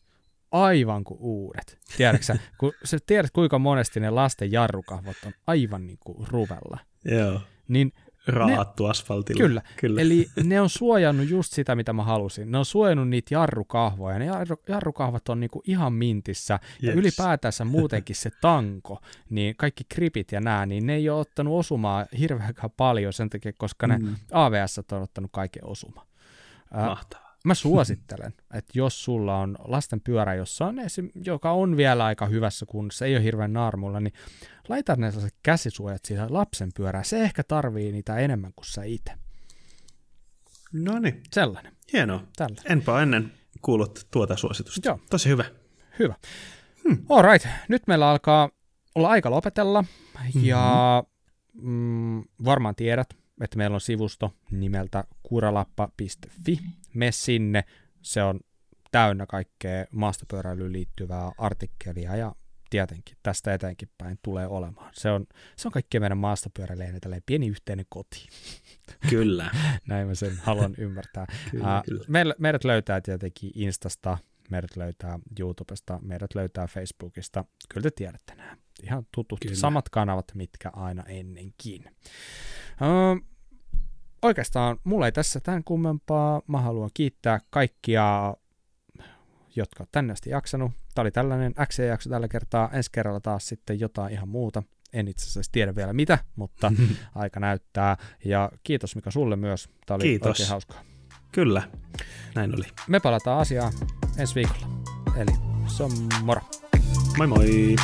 aivan kuin uudet. Tiedätkö kun sä tiedät, kuinka monesti ne lasten jarrukahvot on aivan niin kuin ruvella. Joo. Niin Raattu ne, asfaltilla. Kyllä. kyllä. Eli ne on suojannut just sitä, mitä mä halusin. Ne on suojannut niitä jarrukahvoja. Ne jarru, jarrukahvat on niinku ihan mintissä. Yes. Ja ylipäätänsä muutenkin se tanko, niin kaikki kripit ja nää, niin ne ei ole ottanut osumaa hirveän paljon sen takia, koska mm. ne AVS on ottanut kaiken osuma. Mahtavaa. Mä suosittelen, että jos sulla on lasten pyörä, jossa on esim, joka on vielä aika hyvässä kunnossa, ei ole hirveän naarmulla, niin laita ne sellaiset käsisuojat siihen lapsen pyörään. Se ehkä tarvii niitä enemmän kuin sä itse. No niin. Sellainen. Hienoa. Tällä. Enpä ennen kuullut tuota suositusta. Joo. Tosi hyvä. Hyvä. Hmm. All right. Nyt meillä alkaa olla aika lopetella. Mm-hmm. Ja mm, varmaan tiedät, että meillä on sivusto nimeltä kuralappa.fi. Me sinne. Se on täynnä kaikkea maastopyöräilyyn liittyvää artikkelia ja tietenkin tästä eteenkin päin tulee olemaan. Se on, se on kaikkien meidän maastopyöräilijän pieni yhteinen koti. Kyllä. Näin mä sen haluan ymmärtää. kyllä, uh, kyllä. Meidät, meidät löytää tietenkin Instasta, meidät löytää YouTubesta, meidät löytää Facebookista. Kyllä te tiedätte nämä. Ihan tutut kyllä. samat kanavat, mitkä aina ennenkin. Uh, oikeastaan mulla ei tässä tämän kummempaa. Mä haluan kiittää kaikkia jotka on tänne asti jaksanut. Tämä oli tällainen X-jakso tällä kertaa. Ensi kerralla taas sitten jotain ihan muuta. En itse asiassa tiedä vielä mitä, mutta aika näyttää. Ja kiitos Mika sulle myös. Tämä oli kiitos. oikein hauskaa. Kyllä, näin oli. Me palataan asiaan ensi viikolla. Eli se on moro. Moi moi!